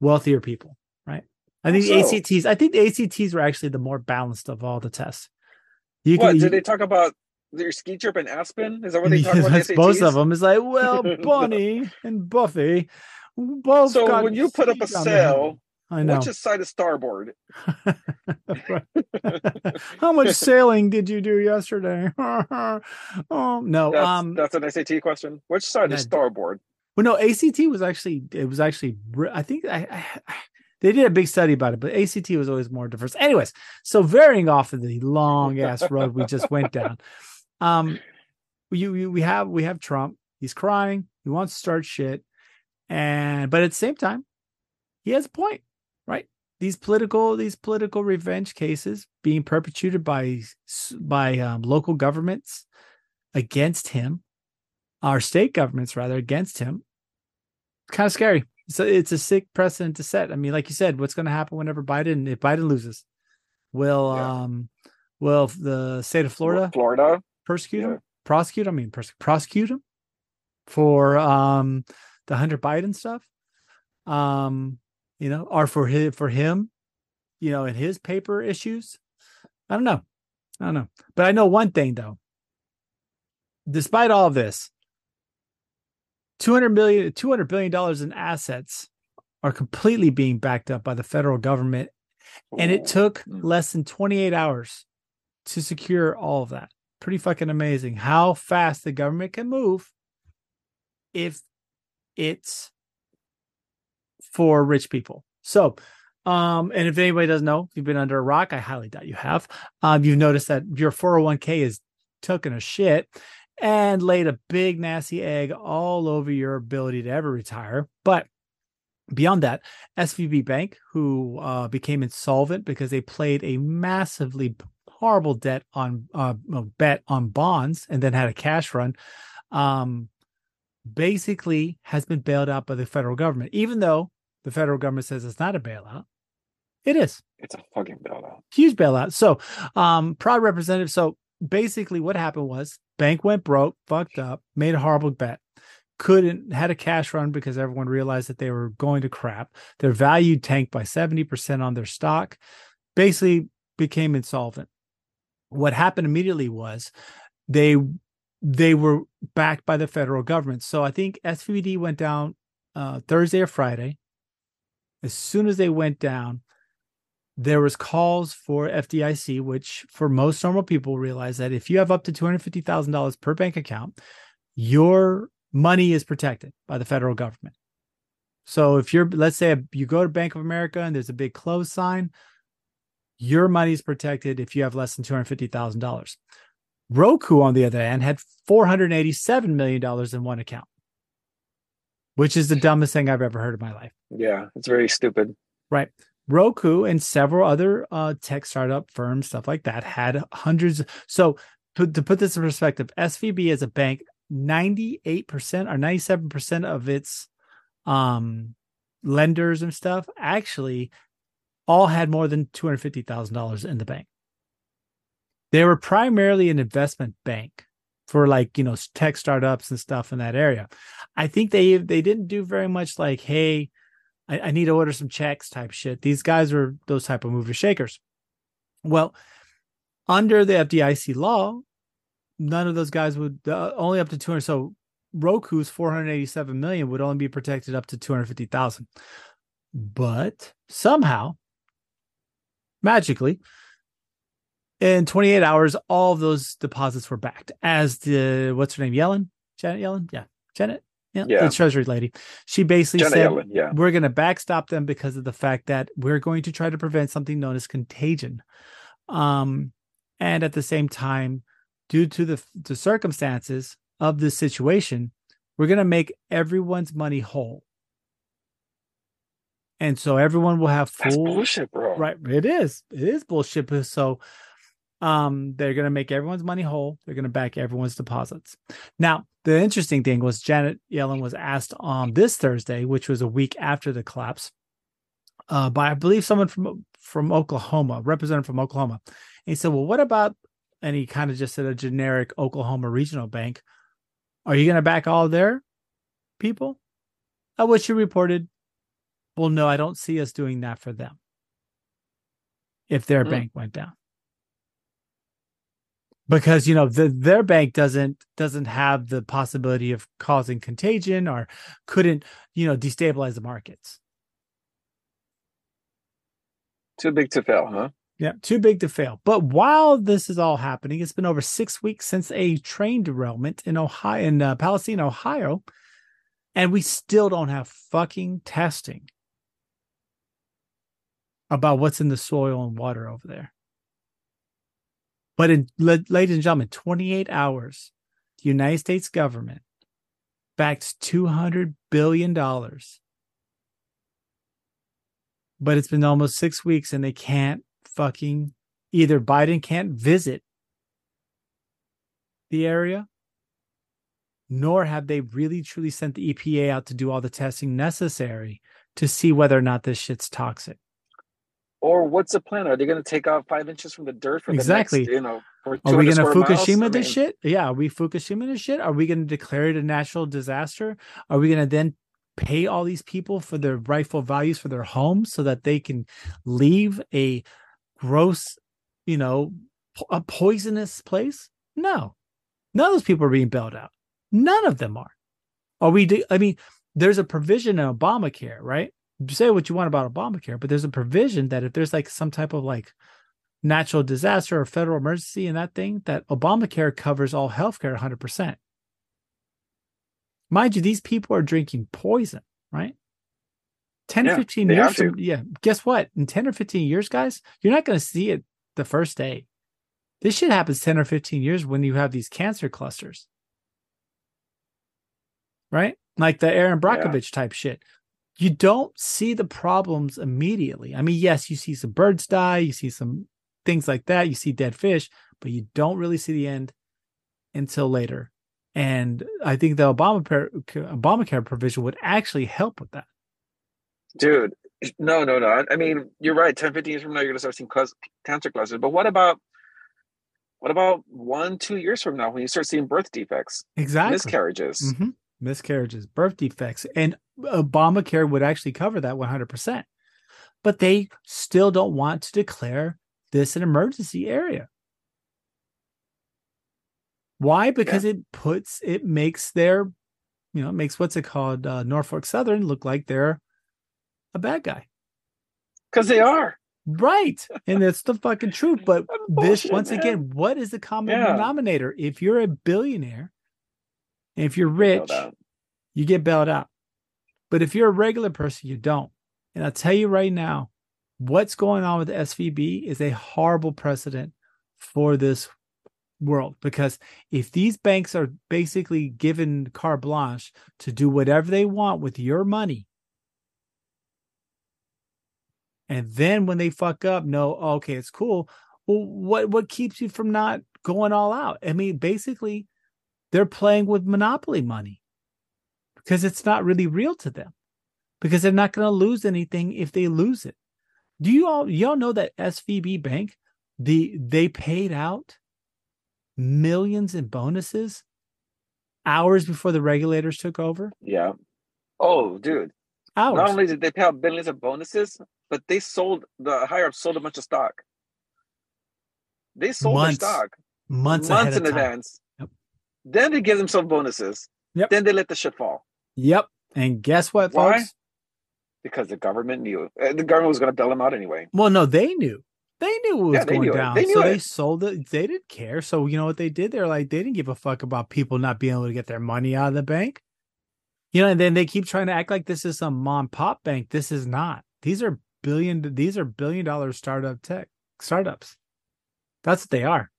wealthier people, right? I think How the? ACTs. I think the ACTs were actually the more balanced of all the tests. You What can, did they talk about? Their ski trip in Aspen? Is that what they talk about? Yes, the both of them is like, well, Bonnie and Buffy, both. So got when you put up a seeds on their head. sail, I know. which is side of starboard? How much sailing did you do yesterday? oh no, That's, um, that's an SAT question. Which side is Yeah. starboard? well, no, ACT was actually it was actually I think I, I they did a big study about it, but ACT was always more diverse. Anyways, so varying off of the long ass road we just went down, um, we have we have Trump. He's crying. He wants to start shit, and but at the same time, he has a point, right? These political these political revenge cases being perpetrated by by um, local governments against him, our state governments rather against him. Kind of scary. So it's a sick precedent to set. I mean, like you said, what's going to happen whenever Biden if Biden loses? Will Yeah. um Well, the state of Florida, Florida, persecute Yeah. him, prosecute. I mean, pers- prosecute him for um the Hunter Biden stuff. Um, you know, or for his for him, you know, in his paper issues. I don't know. I don't know. But I know one thing though. Despite all of this, 200 million 200 billion dollars in assets are completely being backed up by the federal government and it took Mm. less than 28 hours to secure all of that. Pretty fucking amazing how fast the government can move if it's for rich people. So, um, and if anybody doesn't know, if you've been under a rock, I highly doubt you have. Um, you've noticed that your 401k is taking a shit and laid a big nasty egg all over your ability to ever retire. But beyond that, SVB Bank, who uh, became insolvent because they played a massively horrible debt on uh, bet on bonds and then had a cash run, um, basically has been bailed out by the federal government. Even though the federal government says it's not a bailout, it is It's a fucking bailout. huge bailout. So, um, proud representative. So basically, what happened was bank went broke, fucked up, made a horrible bet, couldn't had a cash run because everyone realized that they were going to crap. Their value tanked by seventy percent on their stock. Basically, became insolvent. What happened immediately was they they were backed by the federal government. So I think SVB went down uh, Thursday or Friday. As soon as they went down, there was calls for FDIC, which for most normal people realize that if you have up to two hundred fifty thousand dollars per bank account, your money is protected by the federal government. So if you're, let's say, you go to Bank of America and there's a big close sign, your money is protected if you have less than two hundred fifty thousand dollars. Roku, on the other hand, had four hundred eighty-seven million dollars in one account, which is the dumbest thing I've ever heard in my life. Yeah, it's very stupid. Right. Roku and several other uh, tech startup firms, stuff like that, had hundreds. So to, to put this in perspective, SVB as a bank, 98% or 97% of its um, lenders and stuff actually all had more than $250,000 in the bank. They were primarily an investment bank for like, you know, tech startups and stuff in that area. I think they they didn't do very much like, hey, I, I need to order some checks type shit. These guys were those type of mover shakers. Well, under the FDIC law, none of those guys would uh, only up to 200. So Roku's 487 million would only be protected up to 250,000. But somehow, magically, in 28 hours, all of those deposits were backed as the what's her name? Yellen? Janet Yellen? Yeah. Janet? Yeah. Yeah. The treasury lady. She basically Janet said Yellen, yeah. we're going to backstop them because of the fact that we're going to try to prevent something known as contagion. Um, and at the same time, due to the, the circumstances of this situation, we're going to make everyone's money whole. And so everyone will have That's full bullshit, bro. Right. It is. It is bullshit. So um they're gonna make everyone's money whole. They're gonna back everyone's deposits. Now, the interesting thing was Janet Yellen was asked on this Thursday, which was a week after the collapse, uh, by I believe someone from from Oklahoma, representative from Oklahoma. And he said, Well, what about and he kind of just said a generic Oklahoma regional bank. Are you gonna back all their people? At which she reported, Well, no, I don't see us doing that for them if their Hmm. bank went down because you know the, their bank doesn't doesn't have the possibility of causing contagion or couldn't you know destabilize the markets. Too big to fail, huh? yeah too big to fail. But while this is all happening it's been over six weeks since a train derailment in ohio in uh, palestine ohio and we still don't have fucking testing about what's in the soil and water over there but in ladies and gentlemen 28 hours the united states government backs 200 billion dollars. But it's been almost six weeks and they can't fucking either biden can't visit the area nor have they really truly sent the epa out to do all the testing necessary to see whether or not this shit's toxic Or what's the plan? Are they going to take out five inches from the dirt for Exactly. the next, you know, Are we square miles? Fukushima I this mean, shit? Yeah, are we Fukushima this shit? Are we gonna declare it a natural disaster? Are we gonna then pay all these people for their rightful values for their homes so that they can leave a gross, you know, a poisonous place? No, none of those people are being bailed out. None of them are. Are we? Do, I mean, there's a provision in Obamacare, right? Say what you want about Obamacare, but there's a provision that if there's like some type of like natural disaster or federal emergency in that thing, that Obamacare covers all healthcare 100%. Mind you, these people are drinking poison, right? 10 Yeah, 15 years from, yeah. Guess what? In 10 or 15 years, guys, you're not going to see it the first day. This shit happens 10 or 15 years when you have these cancer clusters. Right? Like the Erin Yeah. Brockovich type shit. You don't see the problems immediately. I mean, yes, you see some birds die, you see some things like that, you see dead fish, but you don't really see the end until later. And I think the Obamacare, Obamacare provision would actually help with that. dude, no, no, no. I, mean, you're right. 10, 15 years from now, you're going to start seeing cus- cancer clusters. But what about, what about one, two years from now when you start seeing birth defects, Exactly. miscarriages? Mhm. Miscarriages, birth defects, and Obamacare would actually cover that 100%. But they still don't want to declare this an emergency area. Why? Because it puts, it makes their, you know, it makes what's it called, uh, Norfolk Southern look like they're a bad guy. Because they are. Right. And that's the fucking truth. But That's this, once man. again, what is the common Yeah. denominator? If you're a billionaire, and if you're rich, you get bailed out. But if you're a regular person, you don't. And I'll tell you right now, what's going on with the SVB is a horrible precedent for this world because if these banks are basically given carte blanche to do whatever they want with your money, and then when they fuck up, no, okay, it's cool. Well, what what keeps you from not going all out? I mean, basically, they're playing with monopoly money because it's not really real to them because they're not going to lose anything if they lose it. Do you all y'all know that SVB Bank the they paid out millions in bonuses hours before the regulators took over? Yeah. Oh, dude. Hours. Not only did they pay out billions of bonuses, but they sold the higher ups sold a bunch of stock. They sold Months their stock months, months in advance. Yep. Then they give themselves bonuses. Yep. Then they let the shit fall Yep. And guess what, Why? folks? because the government knew uh, the government was going to bail them out anyway. Well, no, they knew. They knew what was Yeah, going down. They knew so they sold it. They didn't care. So you know what they did? They're like, they didn't give a fuck about people not being able to get their money out of the bank. You know, and then they keep trying to act like this is some mom pop bank. This is not. These are billion these are billion dollar startup tech startups. That's what they are.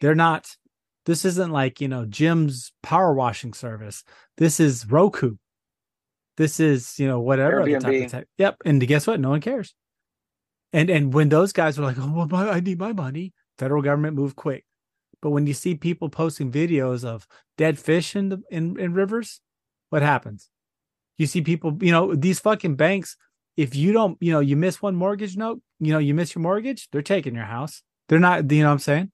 They're not this isn't like, you know, Jim's power washing service. This is Roku. This is, you know, whatever other type of tech. Yep. And guess what? No one cares. And and when those guys were like, "Oh, well, my, I need my money," federal government moved quick. But when you see people posting videos of dead fish in the in, in rivers, what happens? You see people, you know, these fucking banks. If you don't, you know, you miss one mortgage note, you know, you miss your mortgage, they're taking your house. They're not, you know what I'm saying?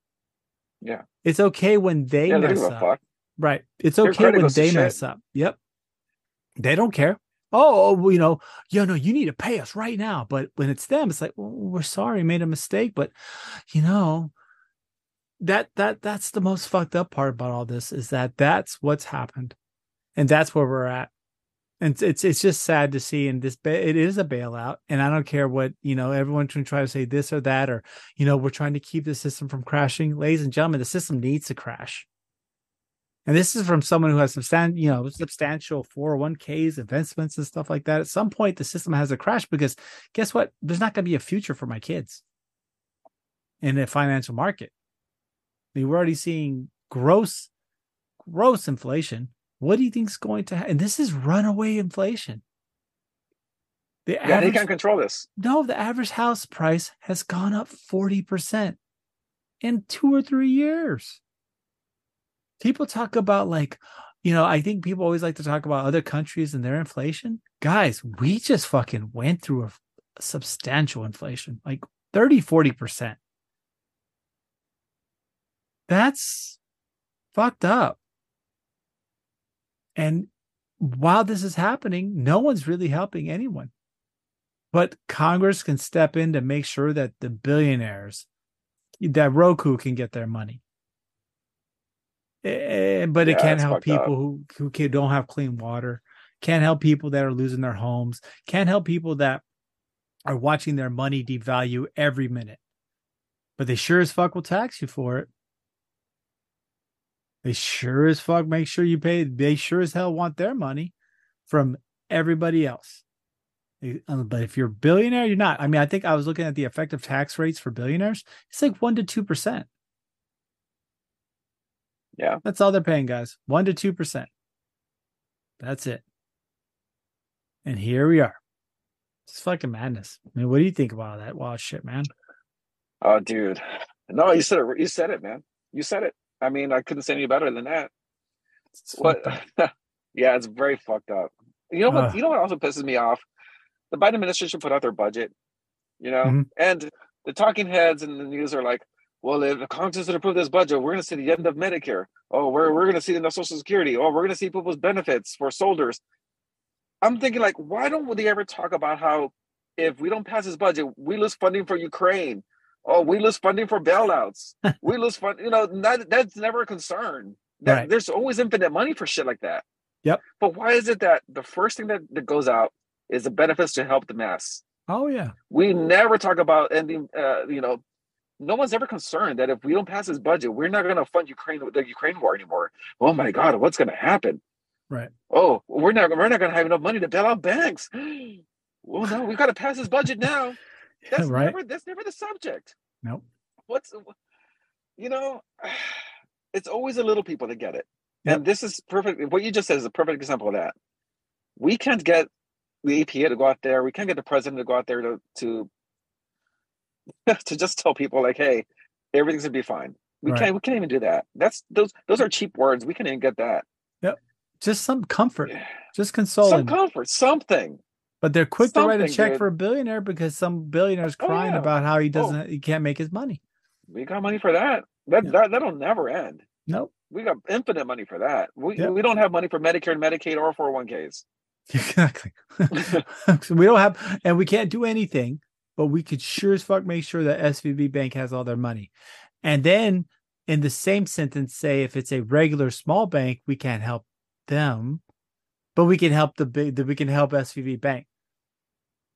Yeah. It's okay when they yeah, mess up. fuck. Right. It's okay when they shit. mess up. Yep. They don't care. Oh, oh, well, you know, yo, no, you need to pay us right now. But when it's them, it's like, well, we're sorry, made a mistake. But you know, that that that's the most fucked up part about all this is that that's what's happened, and that's where we're at. And it's it's, just sad to see. And this it is a bailout, and I don't care what you know. Everyone can try to say this or that, or you know, we're trying to keep the system from crashing. Ladies and gentlemen, the system needs to crash. And this is from someone who has substantial, you know, substantial 401ks, investments, and stuff like that. At some point, the system has to crash because guess what? There's not going to be a future for my kids in the financial market. I mean, we're already seeing gross, gross inflation. What do you think is going to happen? And this is runaway inflation. The Yeah, they can't control this. no, the average house price has gone up 40% in two or three years. People talk about, like, you know, I think people always like to talk about other countries and their inflation. Guys, we just fucking went through a, substantial inflation, like 30, 40%. That's fucked up. And while this is happening, no one's really helping anyone. But Congress can step in to make sure that the billionaires, that Roku can get their money. Eh, but it Yeah, can't help people up. who who can, don't have clean water. Can't help people that are losing their homes. Can't help people that are watching their money devalue every minute. But they sure as fuck will tax you for it. They sure as fuck make sure you pay. They sure as hell want their money from everybody else. Uh, But if you're a billionaire, you're not. I mean, I think I was looking at the effective tax rates for billionaires. It's like one to two percent. Yeah. That's all they're paying, guys. One to two percent. That's it. And here we are. It's fucking madness. I mean, what do you think about all that wild shit, man? Oh, dude. No, you said it. You said it, man. You said it. I mean, I couldn't say any better than that. It's What? yeah, it's very fucked up. You know what? Ugh. You know what also pisses me off? The Biden administration put out their budget, you know, Mhm. and the talking heads in the news are like, "Well, if the Congress would approve this budget, we're going to see the end of Medicare. Oh, we're we're going to see the end of Social Security. Oh, we're going to see people's benefits for soldiers." I'm thinking, like, why don't they ever talk about how if we don't pass this budget, we lose funding for Ukraine? Oh, we lose funding for bailouts. we lose fund. You know, that, that's never a concern. That, Right. There's always infinite money for shit like that. Yep. But why is it that the first thing that, that goes out is the benefits to help the mass? Oh yeah. We never talk about ending. Uh, you know, no one's ever concerned that if we don't pass this budget, we're not going to fund Ukraine the Ukraine war anymore. Oh my God, what's going to happen? Right. Oh, we're not we're not going to have enough money to bail out banks. well, no, we've got to pass this budget now. That's right. never that's never the subject. Nope. What's you know, it's always the little people that get it. Yep. And this is perfect. What you just said is a perfect example of that. We can't get the EPA to go out there. We can't get the president to go out there to to to just tell people like, "Hey, everything's gonna be fine." We Right. can't. We can't even do that. That's those. Those are cheap words. We can't even get that. Yep. Just some comfort. Just consoling. Some comfort. Something. But they're quick to write a check for a billionaire because some billionaire's Oh, crying yeah. about how he Oh. doesn't he can't make his money. We got money for that. That Yeah. that that'll never end. Nope. We got infinite money for that. We Yep. we don't have money for Medicare and Medicaid or 401ks. Exactly. so we don't have, and we can't do anything, but we could sure as fuck make sure that SVB Bank has all their money. And then in the same sentence, say if it's a regular small bank, we can't help them, but we can help the big, that we can help SVB Bank.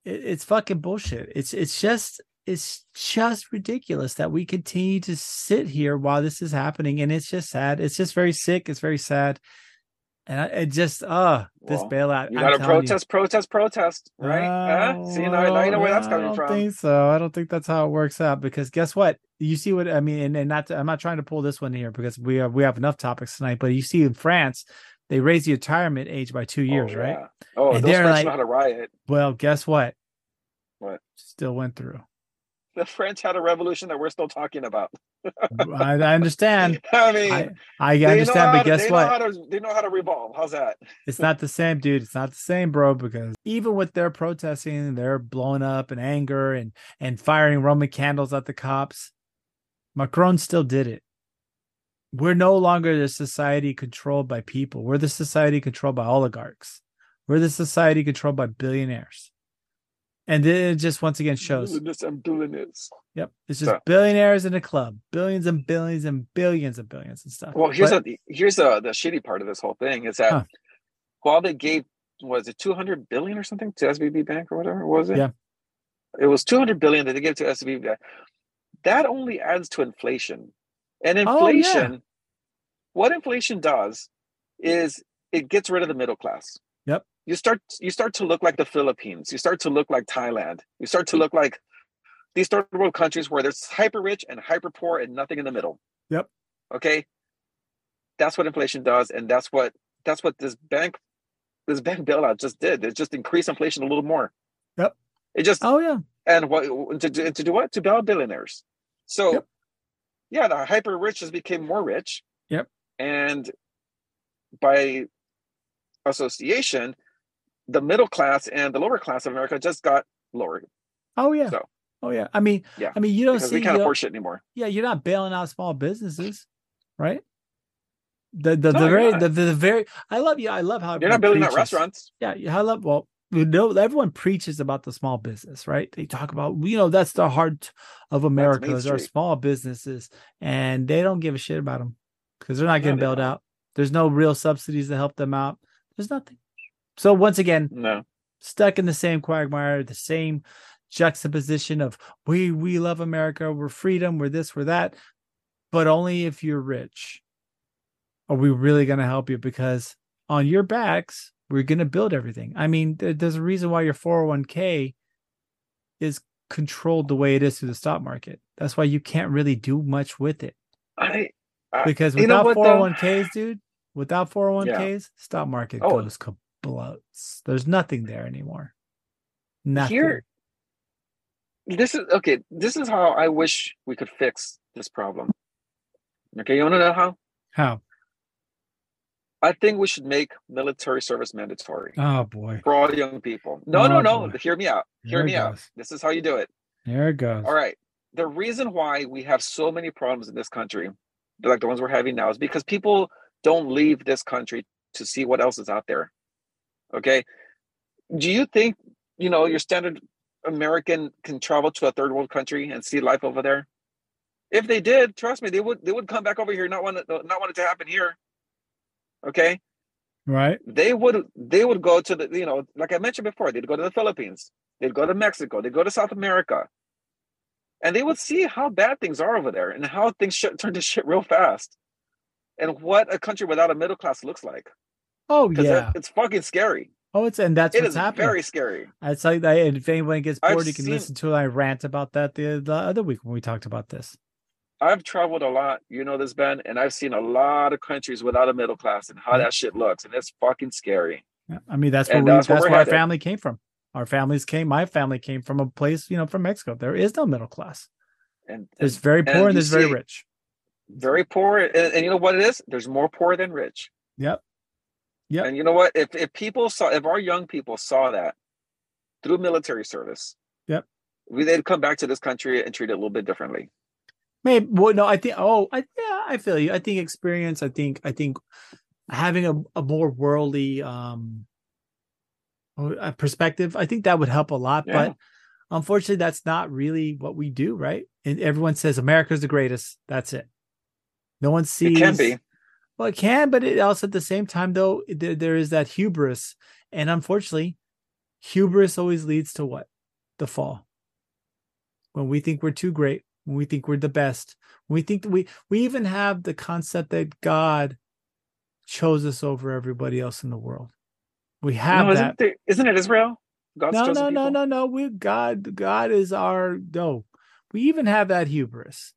It, it's fucking bullshit. It's it's just it's just ridiculous that we continue to sit here while this is happening, and it's just sad. It's just very sick. It's very sad. And I, it just, uh, this Well, bailout. You got to telling you. protest, protest, protest, right? Huh? See, now, now you know where that's I coming don't from. think so. I don't think that's how it works out because guess what? You see what I mean, and, and not to, I'm not trying to pull this one here because we have we have enough topics tonight. But you see in France, they raised the retirement age by two oh, years, oh, right? Oh, And those they're French like- how to riot. Well, guess what? What? Still went through. The French had a revolution that we're still talking about. I, I understand. I mean, I, I understand, but to- guess they what? Know how to, they know how to revolve. How's that? It's not the same, dude. It's not the same, bro. Because even with their protesting, they're blowing up in anger and and firing Roman candles at the cops. Macron still did it. We're no longer the society controlled by people. We're the society controlled by oligarchs. We're the society controlled by billionaires. And then it just once again shows. Doing this, I'm doing this. Yep. It's just So- billionaires in a club, billions and billions and billions and billions and stuff. Well, here's But- a here's a the shitty part of this whole thing is that Huh. while they gave was it 200 billion or something to SVB Bank or whatever was it? Yeah. It was 200 billion that they gave to SVB. Bank. That only adds to inflation. And Oh, yeah. inflation, what inflation does is it gets rid of the middle class. Yep. You start you start to look like the Philippines. You start to look like Thailand. You start to look like these third world countries where there's hyper rich and hyper poor and nothing in the middle. Yep. Okay. That's what inflation does, and that's what that's what this bank this bank bailout just did. It just increased inflation a little more. Yep. It just oh yeah. and what to, to, to do what to bail billionaires. So Yep. Yeah, the hyper rich just became more rich. Yep. And by association, the middle class and the lower class of America just got lower. Oh yeah. So Oh yeah. I mean, Yeah, I mean, you don't see. we can't afford shit anymore. yeah, you're not bailing out small businesses, right? The the No, the very the, the very. I love you. I love how You're not building out restaurants. Yeah, yeah, I love. Well, you know, everyone preaches about the small business, right? They talk about, you know, that's the heart of America is our small businesses, and they don't give a shit about them because they're not getting bailed out. There's no real subsidies to help them out. There's nothing. So once again, No. stuck in the same quagmire, the same juxtaposition of we we love America, we're freedom, we're this, we're that, but only if you're rich. Are we really going to help you? Because on your backs, we're going to build everything. I mean, there's a reason why your 401k is controlled the way it is through the stock market. That's why you can't really do much with it. I. I Because you know without what, though? 401ks, dude, without 401ks, stock market Oh. goes kabloats. There's nothing there anymore. Nothing. Here, this is okay. This is how I wish we could fix this problem. Okay, you want to know how? How? I think we should make military service mandatory Oh boy. for all young people. No, no, Oh, no. boy. Hear me out. Hear There me out. This is how you do it. There it goes. All right. The reason why we have so many problems in this country, like the ones we're having now, is because people don't leave this country to see what else is out there. Okay. Do you think, you know, your standard American can travel to a third world country and see life over there? If they did, trust me, they would they would come back over here, not want it, not want it to happen here. Okay. Right? They would they would go to the, you know, like I mentioned before, they'd go to the Philippines, they'd go to Mexico, they'd go to South America and they would see how bad things are over there and how things turn to shit real fast and what a country without a middle class looks like Oh yeah. it's fucking scary Oh, it's and that's it what's is happening. very scary It's like that. If anyone gets I've bored, you can seen- listen to I rant about that the, the other week when we talked about this. I've traveled a lot you know this ben and i've seen a lot of countries without a middle class and how that shit looks and it's fucking scary Yeah, I mean, that's where we, uh, that's that's, where where our family came from. Our families came. My family came from a place, you know, from Mexico. There is no middle class. and, There's very poor and and there's very rich. very poor and, and you know what it is there's more poor than rich Yep. Yep. and you know what if if people saw if our young people saw that through military service Yep. we they'd come back to this country and treat it a little bit differently Maybe. Well, no, I think. Oh, I yeah, I feel you. I think experience. I think. I think having a, a more worldly um uh, perspective. I think that would help a lot. Yeah. But unfortunately, that's not really what we do, right? And everyone says America's the greatest. That's it. No one sees. it can be Well, it can, but it also at the same time, though, there, there is that hubris, and unfortunately, hubris always leads to what? The fall. When we think we're too great, when we think we're the best, when we think that we we even have the concept that God chose us over everybody else in the world. We have no, that. isn't, there, isn't it israel god's No, no, no, no, no. We God, God is our no. We even have that hubris.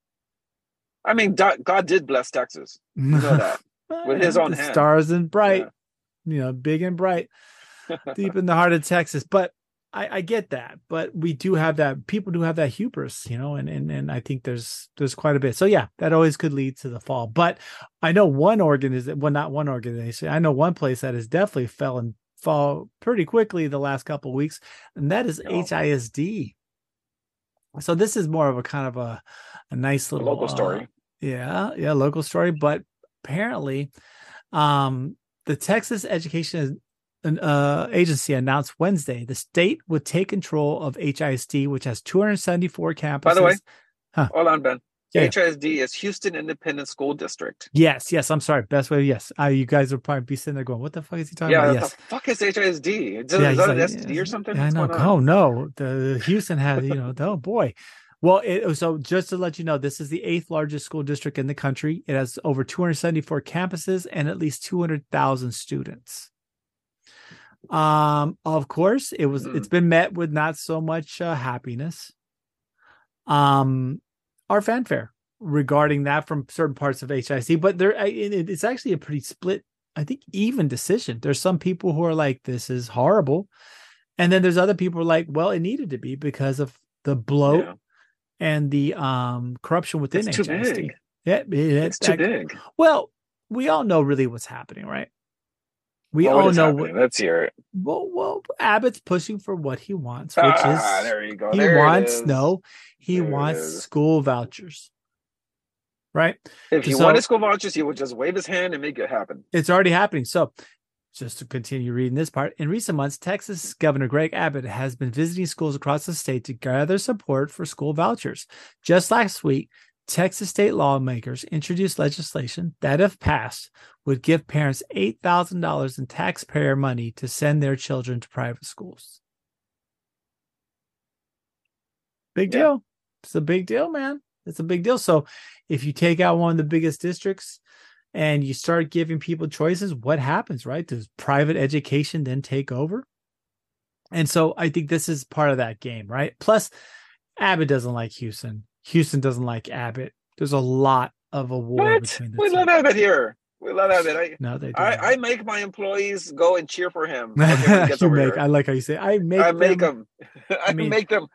i mean god, did bless texas you know that With his own hand. stars and bright, you know, big and bright, deep in the heart of Texas. But I, I get that. But we do have that. People do have that hubris, you know, and and and I think there's there's quite a bit. So yeah, that always could lead to the fall. But I know one organization, well, not one organization. I know one place that has definitely fell and fall pretty quickly the last couple of weeks, and that is Oh. HISD. So this is more of a kind of a a nice A little local uh, story yeah, yeah, local story. But apparently, um, the Texas Education uh, Agency announced Wednesday the state would take control of HISD, which has 274 campuses. By the way, Huh. hold on ben Yeah. HISD is Houston Independent School District. yes, yes. I'm sorry. Best way. Yes, uh, you guys would probably be sitting there going, "What the fuck is he talking Yeah, about?" what Yes. the fuck is HISD? Is, Yeah, is that an STD or something? Yeah, I know. Oh no, the Houston has you know. Oh boy. Well, it, so just to let you know, this is the eighth largest school district in the country. It has over 274 campuses and at least 200,000 students. Um, of course, it was. Mm. It's been met with not so much uh, happiness. Um, our fanfare regarding that from certain parts of HISD, but there, it, it's actually a pretty split. I think even decision. There's some people who are like, "This is horrible," and then there's other people like, "Well, it needed to be because of the bloat Yeah. and the um corruption within It's too HISD." big. Yeah, it- It's too big. Well, we all know really what's happening, right? We Well, all know happening? what. Let's hear it. Well, well, Abbott's pushing for what he wants, which Ah, is there you go. he There wants no, he There wants school vouchers. Right? If he So- wanted school vouchers, he would just wave his hand and make it happen. It's already happening. So, just to continue reading this part, in recent months, Texas Governor Greg Abbott has been visiting schools across the state to gather support for school vouchers. Just last week, Texas state lawmakers introduced legislation that, if passed, would give parents $8,000 in taxpayer money to send their children to private schools. Big Yeah. deal. It's a big deal, man. It's a big deal. So, if you take out one of the biggest districts, and you start giving people choices, what happens, right? Does private education then take over? And so I think this is part of that game, right? Plus, Abbott doesn't like Houston. Houston doesn't like Abbott. There's a lot of a war What? between the We two. love Abbott here. We love Abbott. I, no, they do. I, I make my employees go and cheer for him. okay, when he gets you make. here. I like how you say. I make. I make them. them. I mean, make them.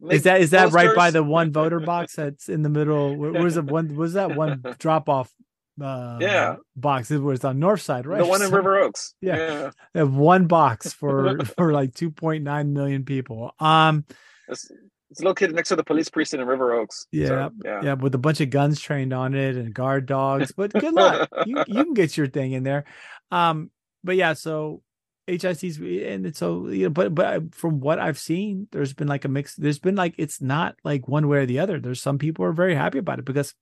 Make Is that is that right by the one voter box that's in the middle? Where, where's the one? Was that one drop off? Uh, Yeah. box. It was on North Side, right? The one in So- River Oaks. Yeah. yeah. One box for for like 2.9 million people. Um, It's, it's located next to the police precinct in River Oaks. So, Yeah, yeah. yeah, with a bunch of guns trained on it and guard dogs. But good luck, you you can get your thing in there. Um, but yeah, so HISD's and it's so you know, but but from what I've seen, there's been like a mix. There's been like it's not like one way or the other. There's some people are very happy about it because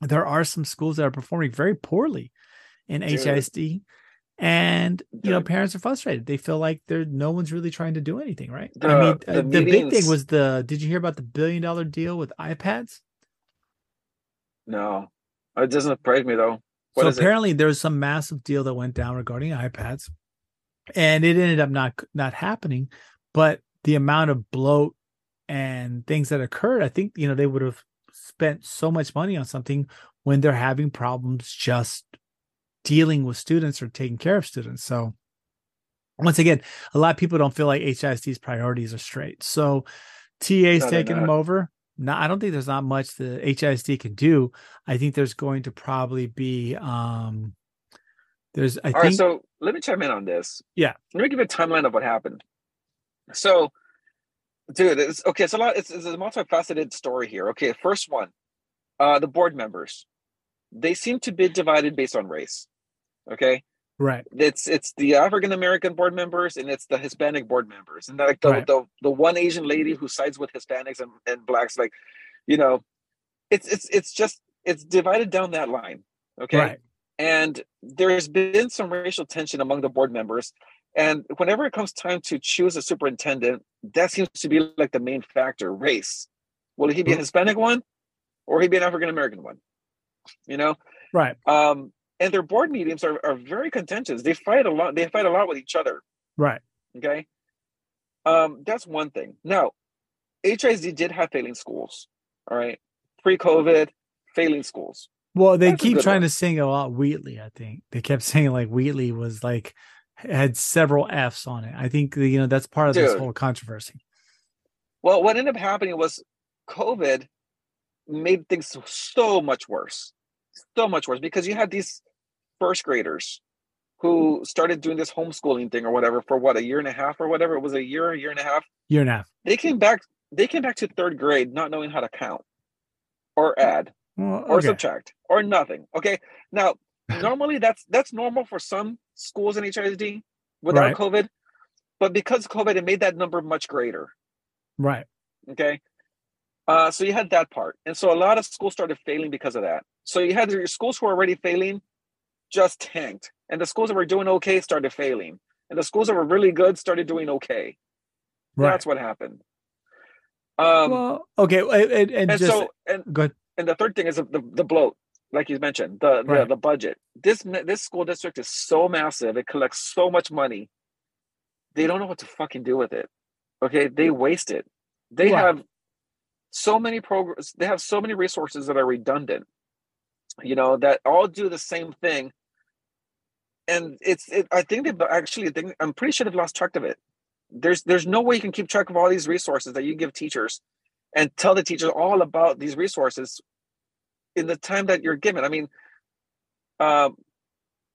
there are some schools that are performing very poorly in Dude. HISD. And you know, parents are frustrated. They feel like there no one's really trying to do anything, right? I mean, the uh, the big thing was the. Did you hear about the billion dollar deal with iPads? No, it doesn't surprise me though. What so is it? apparently there was some massive deal that went down regarding iPads, and it ended up not not happening. But the amount of bloat and things that occurred, I think you know they would have spent so much money on something when they're having problems just dealing with students or taking care of students. So once again, a lot of people don't feel like HISD's priorities are straight. So TA's No, taking them over. No, I don't think there's not much the HISD can do. I think there's going to probably be um there's I All right, think so let me chime in on this. Yeah. Let me give you a timeline of what happened. So, dude, it's okay. It's a lot. It's, it's a multifaceted story here. Okay, first one, uh, the board members, they seem to be divided based on race. Okay, right. it's it's the African American board members and it's the Hispanic board members, and like the Right. the, the one Asian lady who sides with Hispanics and, and blacks, like, you know, it's it's it's just it's divided down that line. Okay, Right. and there's been some racial tension among the board members and whenever it comes time to choose a superintendent that seems to be like the main factor race will he be a Mhm. hispanic one or he be an african american one you know Right. um and their board meetings are, are very contentious they fight a lot they fight a lot with each other Right. okay um that's one thing now HISD did have failing schools all right pre-covid failing schools Well, they That's keep trying one. to sing a lot Wheatley, I think. They kept saying like Wheatley was like had several F's on it. I think you know that's part of this whole controversy. Well, what ended up happening was COVID made things so much worse, so much worse because you had these first graders who started doing this homeschooling thing or whatever for what a year and a half or whatever it was a year, a year and a half. Year and a half. They came back. They came back to third grade not knowing how to count, or add, Well, or okay. subtract, or nothing. Okay, now normally that's that's normal for some schools in HISD without Right. COVID, but because COVID, it made that number much greater. Right. Okay. Uh, so you had that part. And so a lot of schools started failing because of that. So you had your schools who were already failing just tanked. And the schools that were doing okay started failing. And the schools that were really good started doing okay. Right. That's what happened. Um, well, okay, and, and, and just so and, good. and the third thing is the, the, the bloat, like you mentioned, the, the Right. the budget. This this school district is so massive, it collects so much money. They don't know what to fucking do with it. Okay, they waste it. They Right. have so many programs. They have so many resources that are redundant. You know that all do the same thing. And it's it, I think they've actually. Think, I'm pretty sure they've lost track of it. There's there's no way you can keep track of all these resources that you give teachers, and tell the teachers all about these resources in the time that you're given. I mean, um,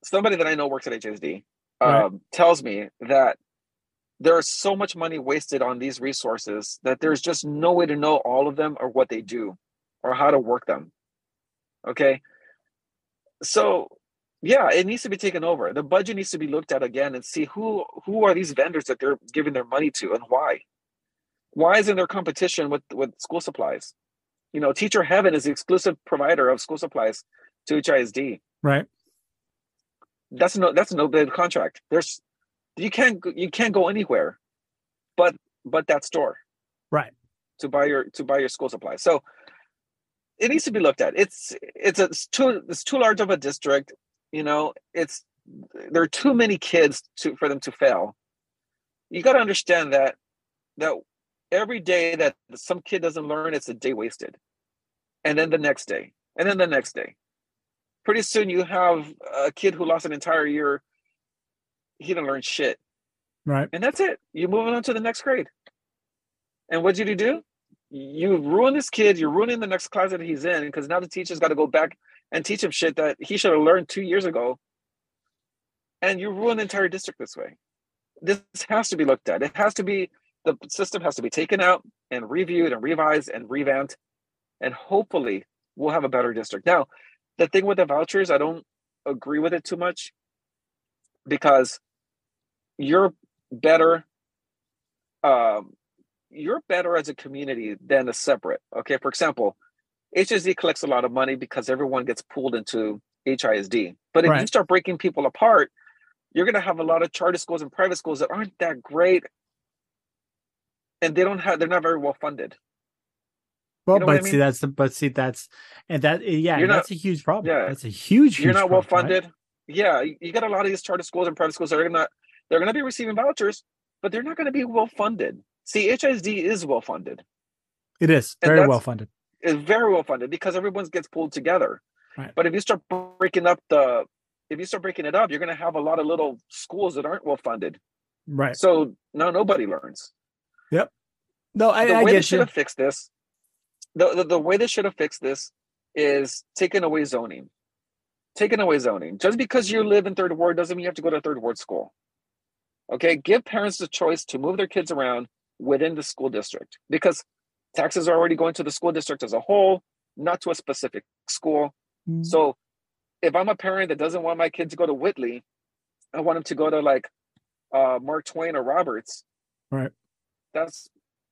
somebody that I know works at HSD, right. um, tells me that there's so much money wasted on these resources that there's just no way to know all of them or what they do or how to work them. Okay. So yeah, it needs to be taken over. The budget needs to be looked at again and see who who are these vendors that they're giving their money to and why. Why isn't there competition with with school supplies? You know, Teacher Heaven is the exclusive provider of school supplies to HISD. Right. That's no that's no bid contract. There's you can't you can't go anywhere but but that store. Right. To buy your to buy your school supplies. So it needs to be looked at. It's it's a, it's too it's too large of a district you know? It's there are too many kids to for them to fail. You got to understand that that every day that some kid doesn't learn it's a day wasted. And then the next day and then the next day. Pretty soon you have a kid who lost an entire year he didn't learn shit. Right. And that's it. You're moving on to the next grade. And what did you do? You ruin this kid. You're ruining the next class that he's in because now the teacher's got to go back and teach him shit that he should have learned two years ago. And you ruin the entire district this way. This has to be looked at. It has to be, the system has to be taken out and reviewed and revised and revamped. And hopefully we'll have a better district. Now, the thing with the vouchers, I don't agree with it too much because you're better um, you're better as a community than a separate okay for example HISD collects a lot of money because everyone gets pulled into HISD. But if right. you start breaking people apart, you're going to have a lot of charter schools and private schools that aren't that great, and they don't have they're not very well funded. Well, you know but I mean? see that's the but see that's and that yeah you're that's not, a huge problem. Yeah, that's a huge. huge you're not well funded. Right? yeah, you got a lot of these charter schools and private schools that are gonna they're gonna be receiving vouchers, but they're not gonna be well funded. See, HISD is well funded. It is very well funded. It's very well funded because everyone gets pulled together. Right. But if you start breaking up the if you start breaking it up, you're gonna have a lot of little schools that aren't well funded. Right. So now nobody learns. Yep. No, I, the I way they should have fixed this. The, the the way they should have fixed this is taking away zoning taking away zoning. Just because you live in third ward doesn't mean you have to go to third ward school. Okay, give parents the choice to move their kids around within the school district because taxes are already going to the school district as a whole, not to a specific school. Mm-hmm. So if I'm a parent that doesn't want my kid to go to Wheatley, I want him to go to like uh, Mark Twain or Roberts. Right. That's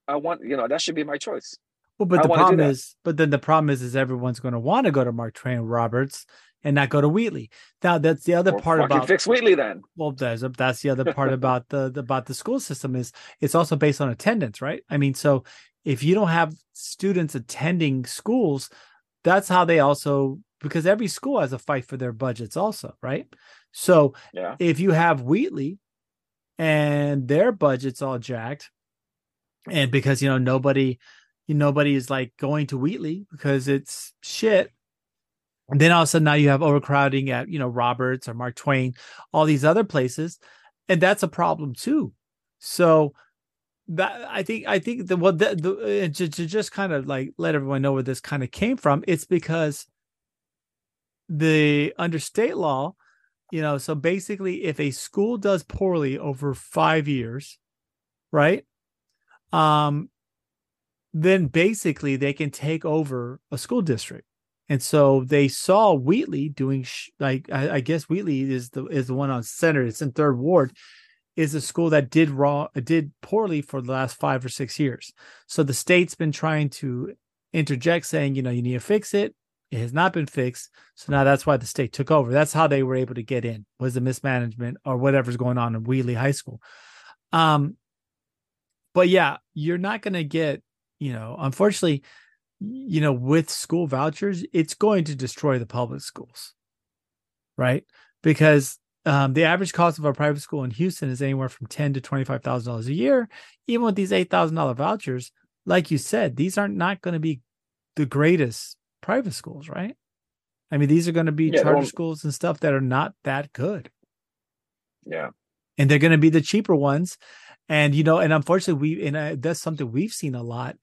I want you know that should be my choice. Well, but I the problem is, but then the problem is, is everyone's going to want to go to Mark Twain Roberts and not go to Wheatley. Now that's the other part about fix Wheatley then. Well, that's that's the other part about the, the about the school system is it's also based on attendance, right? I mean, so if you don't have students attending schools, that's how they also because every school has a fight for their budgets also, right? So yeah. if you have Wheatley and their budget's all jacked, and because you know nobody nobody is like going to Wheatley because it's shit and then all of a sudden now you have overcrowding at, you know, Roberts or Mark Twain, all these other places. And that's a problem too. So that I think I think the what the, the to, to just kind of like let everyone know where this kind of came from, it's because the under state law, you know, so basically if a school does poorly over five years, right? Um, then basically they can take over a school district and so they saw Wheatley doing sh- like I, I, guess Wheatley is the is the one on center. It's in third ward, is a school that did raw did poorly for the last five or six years. So the state's been trying to interject, saying you know you need to fix it. It has not been fixed, so now that's why the state took over. That's how they were able to get in was the mismanagement or whatever's going on in Wheatley High School. Um, but yeah, you're not going to get you know unfortunately you know, with school vouchers, it's going to destroy the public schools, right? Because um, the average cost of a private school in Houston is anywhere from ten to twenty five thousand dollars a year. Even with these eight thousand dollar vouchers, like you said, these are not going to be the greatest private schools, right? I mean, these are going to be yeah, charter schools and stuff that are not that good. Yeah, and they're going to be the cheaper ones, and you know, and unfortunately, we and uh, that's something we've seen a lot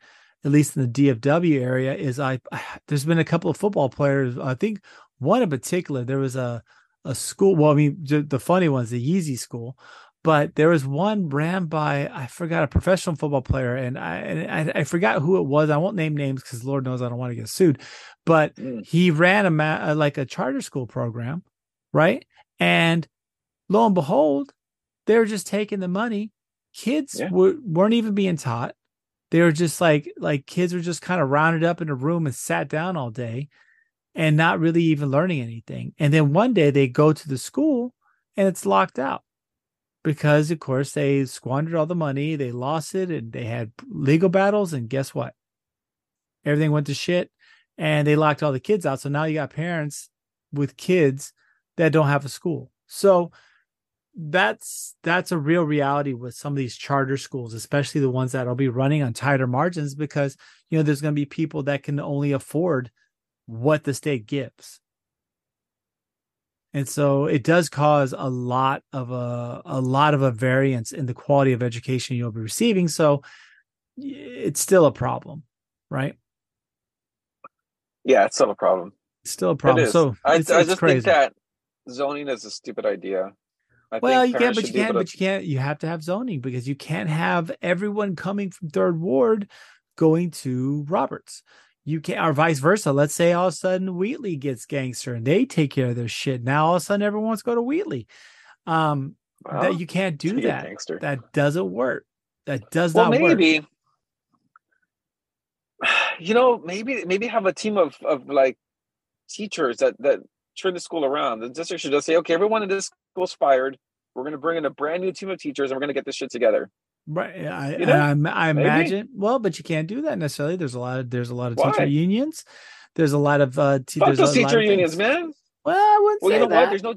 at least in the DFW area, is I there's been a couple of football players. I think one in particular, there was a a school. Well, I mean, the funny one's the Yeezy school, but there was one ran by I forgot a professional football player, and I and I, I forgot who it was. I won't name names because Lord knows I don't want to get sued. But mm. he ran a ma- like a charter school program, right? And lo and behold, they were just taking the money. Kids yeah. were, weren't even being taught. They were just like like kids were just kind of rounded up in a room and sat down all day and not really even learning anything. And then one day they go to the school and it's locked out because, of course, they squandered all the money, they lost it, and they had legal battles. And guess what? Everything went to shit and they locked all the kids out. So now you got parents with kids that don't have a school. So that's that's a real reality with some of these charter schools especially the ones that'll be running on tighter margins because you know there's going to be people that can only afford what the state gives. And so it does cause a lot of a a lot of a variance in the quality of education you'll be receiving. So it's still a problem, right? Yeah, it's still a problem. It's still a problem. So I, it's, I it's just crazy. think that zoning is a stupid idea. I well, you can't, but you can't, to... but you can't. You have to have zoning because you can't have everyone coming from third ward going to Roberts you can't, or vice versa. Let's say all of a sudden Wheatley gets gangster and they take care of their shit. Now all of a sudden everyone wants to go to Wheatley. Um well, that you can't do that. That doesn't work. That does well, not maybe, work. You know, maybe maybe have a team of of like teachers that that turn the school around. The district should just say, okay, everyone in this school's fired. We're going to bring in a brand new team of teachers and we're going to get this shit together. Right. I, you know, I, I imagine. Well, but you can't do that necessarily. There's a lot of there's a lot of Why? teacher unions. There's a lot of uh te- Fuck those teacher unions, man. Well, I wouldn't well, say you know that. What? There's no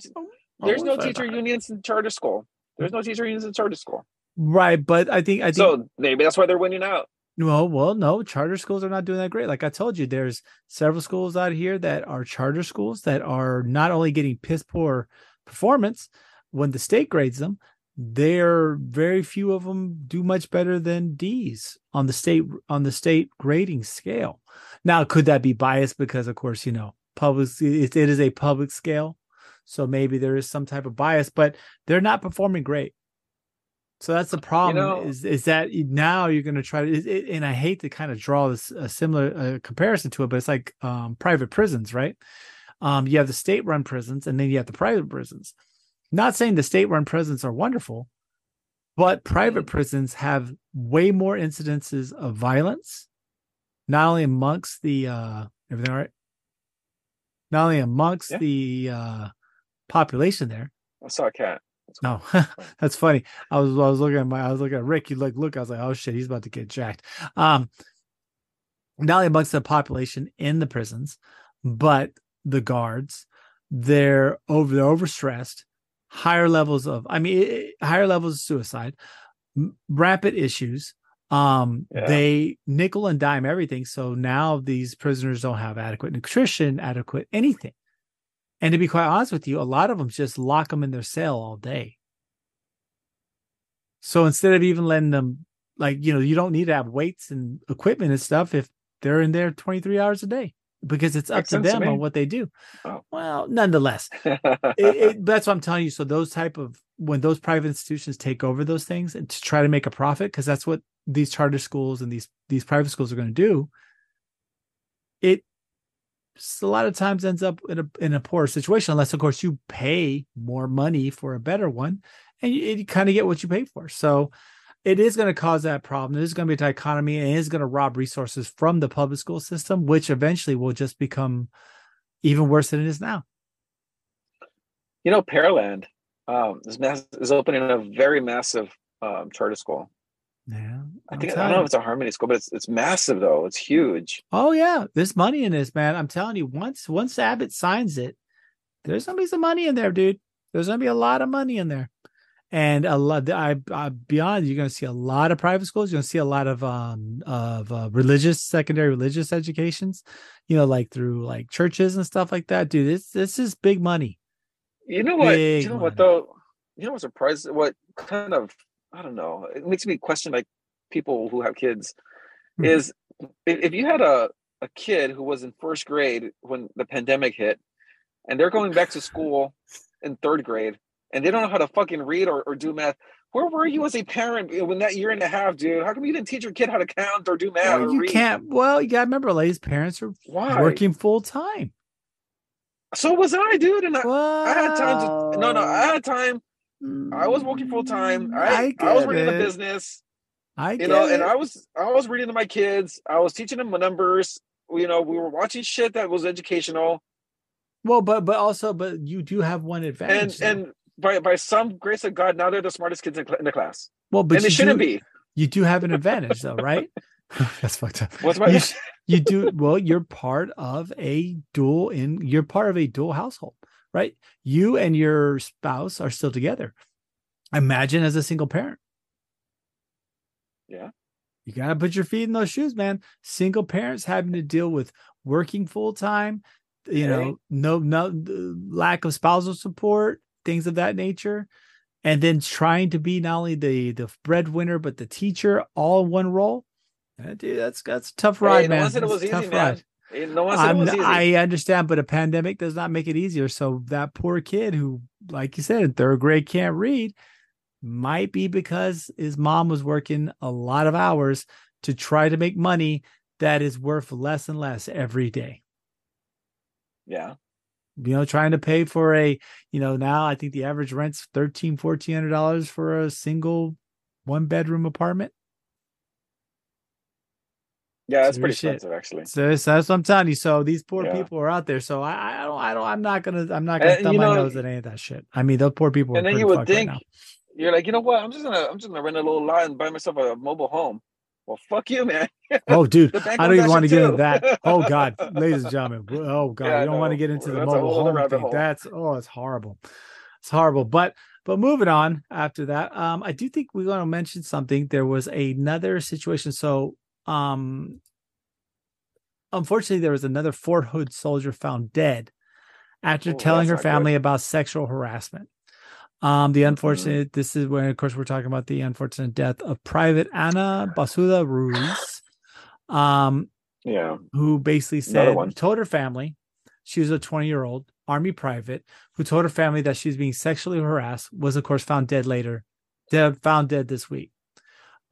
there's no teacher unions in charter school. There's no teacher unions in charter school. Right, but I think I think so. Maybe that's why they're winning out. Well, well, no, charter schools are not doing that great. Like I told you, there's several schools out here that are charter schools that are not only getting piss poor performance when the state grades them, there very few of them do much better than D's on the state on the state grading scale. Now, could that be biased because, of course, you know, public it, it is a public scale, so maybe there is some type of bias, but they're not performing great. So that's the problem. You know, is is that now you're going to try to, and I hate to kind of draw this a similar uh, comparison to it, but it's like um, private prisons, right? Um, you have the state-run prisons, and then you have the private prisons not saying the state run prisons are wonderful, but private mm. prisons have way more incidences of violence, not only amongst the uh everything all right? Not only amongst yeah. the uh population there. I saw a cat. No, that's funny. I was I was looking at my I was looking at Rick. You like look. I was like, oh shit, he's about to get jacked. Um, not only amongst the population in the prisons, but the guards. They're over. They're overstressed higher levels of i mean higher levels of suicide rapid issues um yeah. they nickel and dime everything so now these prisoners don't have adequate nutrition adequate anything and to be quite honest with you a lot of them just lock them in their cell all day so instead of even letting them like you know you don't need to have weights and equipment and stuff if they're in there 23 hours a day because it's up Makes to them to on what they do. Oh. Well, nonetheless, it, it, that's what I'm telling you. So those type of when those private institutions take over those things and to try to make a profit, because that's what these charter schools and these these private schools are going to do. It a lot of times ends up in a in a poor situation, unless of course you pay more money for a better one, and you, you kind of get what you pay for. So it is going to cause that problem. It is going to be a dichotomy and it is going to rob resources from the public school system, which eventually will just become even worse than it is now. You know, Pearland um, is, mass- is opening a very massive um, charter school. Yeah, I think I don't know if it's a Harmony school, but it's it's massive though. It's huge. Oh yeah, there's money in this, man. I'm telling you, once once Abbott signs it, there's gonna be some money in there, dude. There's gonna be a lot of money in there and a lot I, I beyond you're going to see a lot of private schools you're going to see a lot of um of uh, religious secondary religious educations you know like through like churches and stuff like that dude this this is big money you know what big you know money. what though you know what surprised what kind of i don't know it makes me question like people who have kids mm-hmm. is if you had a a kid who was in first grade when the pandemic hit and they're going back to school in third grade and they don't know how to fucking read or, or do math. Where were you as a parent when that year and a half, dude? How come you didn't teach your kid how to count or do math? Well, or you read? can't. Well, you got to remember, ladies, parents are Why? working full time. So was I, dude. And I, I had time to. No, no, I had time. I was working mm. full time. I, I, was get running a it. business. I you know, it. and I was I was reading to my kids. I was teaching them numbers. You know, we were watching shit that was educational, well, but but also, but you do have one and advantage. though. and by by some grace of God, now they're the smartest kids in, cl- in the class, well, but and they shouldn't do, be. You do have an advantage, though, right? That's fucked up. What's my You, you do well. You're part of a dual in. You're part of a dual household, right? You and your spouse are still together. Imagine as a single parent. Yeah. You got to put your feet in those shoes, man. Single parents having to deal with working full time, you Okay. know, no, no lack of spousal support, things of that nature. And then trying to be not only the the breadwinner, but the teacher all in one role. Dude, that's that's a tough ride, Hey, man. it was easy, tough man. ride. No one said I'm- easy. I understand, but a pandemic does not make it easier. So that poor kid who, like you said, in third grade can't read, might be because his mom was working a lot of hours to try to make money that is worth less and less every day. yeah. You know, trying to pay for a, you know, now I think the average rent's thirteen, fourteen hundred dollars for a single one bedroom apartment. Yeah, that's pretty shit. expensive, actually. So that's that's what I'm telling you. So these poor Yeah. people are out there. So I, I don't, I don't, I'm not gonna, I'm not gonna And, thumb you my nose at any of that shit. I mean, those poor people are And then you would think right you're like, you know what? I'm just gonna I'm just gonna rent a little lot and buy myself a mobile home. Well, fuck you, man. Oh, dude, I don't even want to get into that. Oh God, ladies and gentlemen. Oh God, Yeah, we don't want to get into the mobile home thing. hole. That's oh, it's horrible. It's horrible. But but moving on after that, um, I do think we're going to mention something. There was another situation. So um, unfortunately, there was another Fort Hood soldier found dead after Oh, telling her not good. family about sexual harassment. Um, the Mhm. unfortunate, this is when, of course, we're talking about the unfortunate death of Private Ana Basaldua Ruiz, um, Yeah. who basically said, told her family, she was a 20 year old Army private who told her family that she was being sexually harassed, was, of course, found dead later, dead, found dead this week.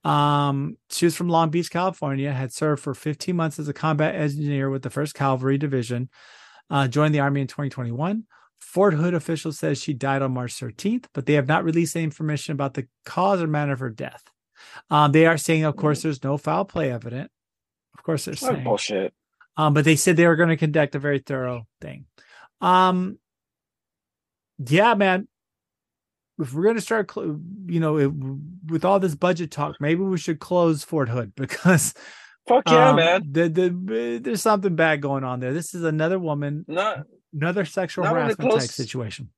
Um, she was from Long Beach, California, had served for 15 months as a combat engineer with the 1st Cavalry Division, uh, joined the Army in 2021. Fort Hood officials says she died on March 13th, but they have not released any information about the cause or manner of her death. Um, they are saying, of course, there's no foul play evident. Of course, they're saying, bullshit. um, but they said they were going to conduct a very thorough thing. Um, yeah, man. If we're going to start, you know, it, with all this budget talk, maybe we should close Fort Hood because Fuck yeah, um, man. The, the, there's something bad going on there. This is another woman, Not another sexual Not harassment type situation.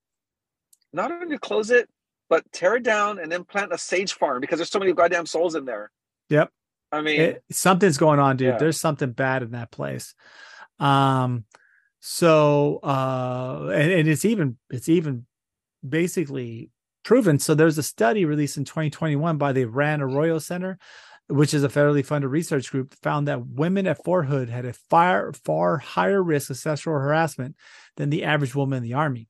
not only to close it, but tear it down and then plant a sage farm because there's so many goddamn souls in there. Yep. I mean, It- something's going on, dude. Yeah. There's something bad in that place. Um, so uh, and, and it's even it's even basically proven. So there's a study released in 2021 by the Rand Arroyo Center, which is a federally funded research group, found that women at Fort Hood had a far far higher risk of sexual harassment than the average woman in the army.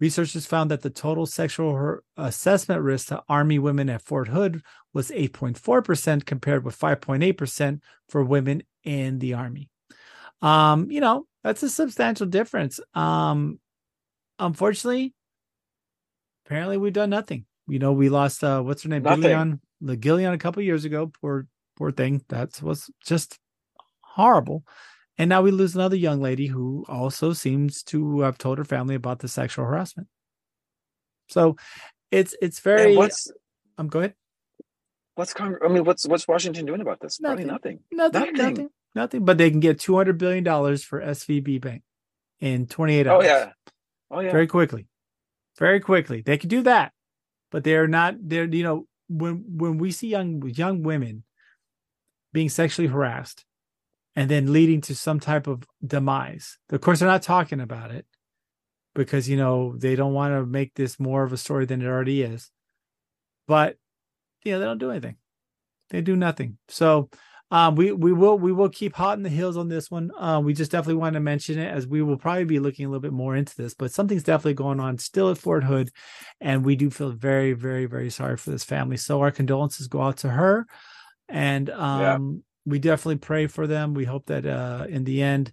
Researchers found that the total sexual har- assessment risk to Army women at Fort Hood was 8.4% compared with 5.8% for women in the Army. Um, you know, that's a substantial difference. Um, unfortunately, apparently we've done nothing. You know, we lost uh what's her name? Gillian, Gillian a couple years ago. Poor poor thing. That was just horrible. And now we lose another young lady who also seems to have told her family about the sexual harassment. So it's it's very and what's um go ahead. what's Cong- I mean, what's what's Washington doing about this? Nothing. nothing. Nothing, Nothing. nothing, nothing. But they can get two hundred billion dollars for SVB Bank in twenty eight hours. Oh yeah. Oh yeah. very quickly, very quickly. They can do that, but they're not. They're you know when when we see young young women being sexually harassed and then leading to some type of demise. Of course, they're not talking about it because you know they don't want to make this more of a story than it already is. But you know they don't do anything. They do nothing. So um, we we will we will keep hot in the heels on this one. Uh, we just definitely want to mention it as we will probably be looking a little bit more into this, but something's definitely going on still at Fort Hood, and we do feel very very very sorry for this family. So our condolences go out to her, and um, yeah. we definitely pray for them. We hope that uh, in the end,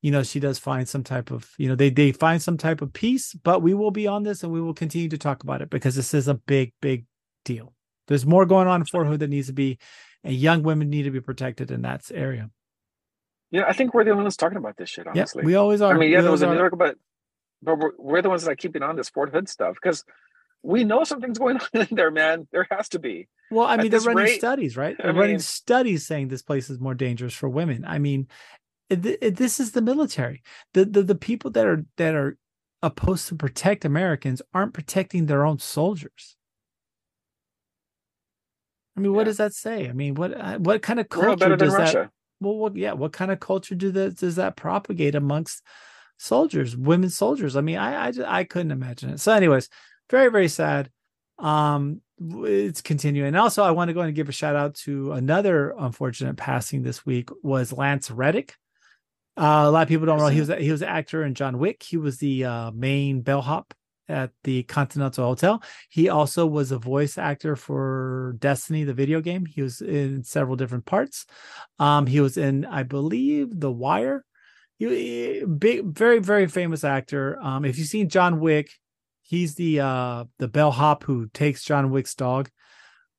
you know, she does find some type of you know they they find some type of peace. But we will be on this, and we will continue to talk about it because this is a big big deal. There's more going on in Fort Hood that needs to be and young women need to be protected in that area. Yeah, I think we're the only ones talking about this shit. Honestly, yeah, we always are. I mean, yeah, there was a New York, but but we're, we're, the ones that are keeping on this Fort Hood stuff because we know something's going on in there, man. There has to be. Well, I mean, they're running rate, studies, right? They're I running studies saying this place is more dangerous for women. I mean, it, it, this is the military. The, the the people that are that are opposed to protect Americans aren't protecting their own soldiers. I mean, what yeah. does that say? I mean, what uh, what kind of culture does that? Well, what, yeah, what kind of culture do that does that propagate amongst soldiers, women soldiers? I mean, I I, I couldn't imagine it. So, anyways, very very sad. Um, it's continuing. And also, I want to go and give a shout out to another unfortunate passing this week was Lance Reddick. Uh, a lot of people don't know he was he was an actor in John Wick. He was the uh, main bellhop at the Continental Hotel. He also was a voice actor for Destiny, the video game. He was in several different parts. Um, he was in, I believe, The Wire. He, big, very, very famous actor. Um, if you've seen John Wick, he's the uh the bellhop who takes John Wick's dog.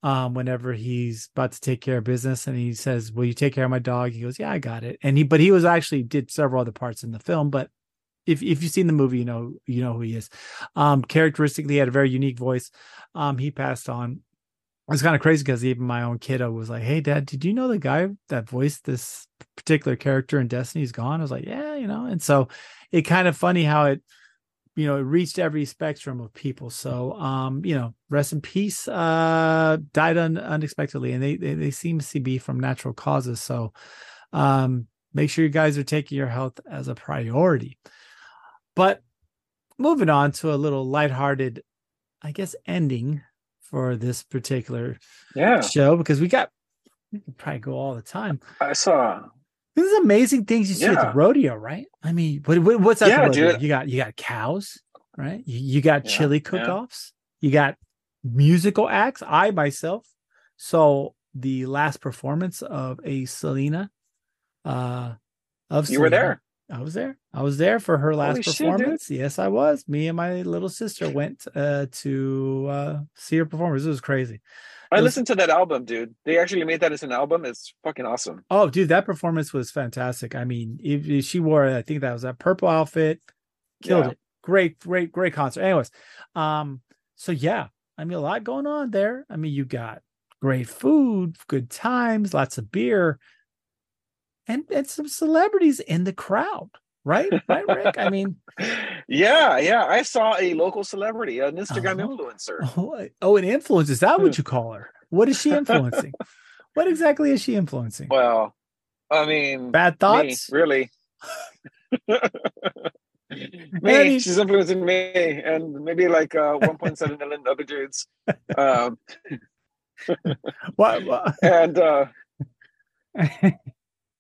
Um, whenever he's about to take care of business, and he says, "Will you take care of my dog?" He goes, "Yeah, I got it." And he, but he was actually did several other parts in the film, but if if you've seen the movie, you know you know who he is. Um, characteristically, had a very unique voice. Um, he passed on. It's kind of crazy because even my own kiddo was like, "Hey, Dad, did you know the guy that voiced this particular character in Destiny's Gone?" I was like, "Yeah, you know." And so, it kind of funny how it, you know, it reached every spectrum of people. So, um, you know, rest in peace. Uh, died un- unexpectedly, and they, they they seem to be from natural causes. So, um, make sure you guys are taking your health as a priority. But moving on to a little lighthearted, I guess, ending for this particular yeah. show because we got we can probably go all the time. I saw these amazing things you see yeah. at the rodeo, right? I mean, what, what's that? Yeah, dude. You got you got cows, right? You, you got yeah, chili cook-offs. You got musical acts. I myself saw the last performance of a Selena. Uh, of you Selena. were there. I was there. I was there for her last Holy performance. Shit, yes, I was. Me and my little sister went uh, to uh, see her performance. It was crazy. I was, listened to that album, dude. They actually made that as an album. It's fucking awesome. Oh, dude, that performance was fantastic. I mean, if, if she wore, I think that was that purple outfit, killed yeah. it. Great, great, great concert. Anyways, um, so yeah, I mean, a lot going on there. I mean, you got great food, good times, lots of beer and and some celebrities in the crowd right? Right rick? I mean yeah yeah i saw a local celebrity an instagram oh, influencer. Oh, oh an influence is that what you call her? What is she influencing? What exactly is she influencing? Well i mean bad thoughts? me, really. Me she's influencing me and maybe like uh 1.7 million other dudes. Um what, what? and uh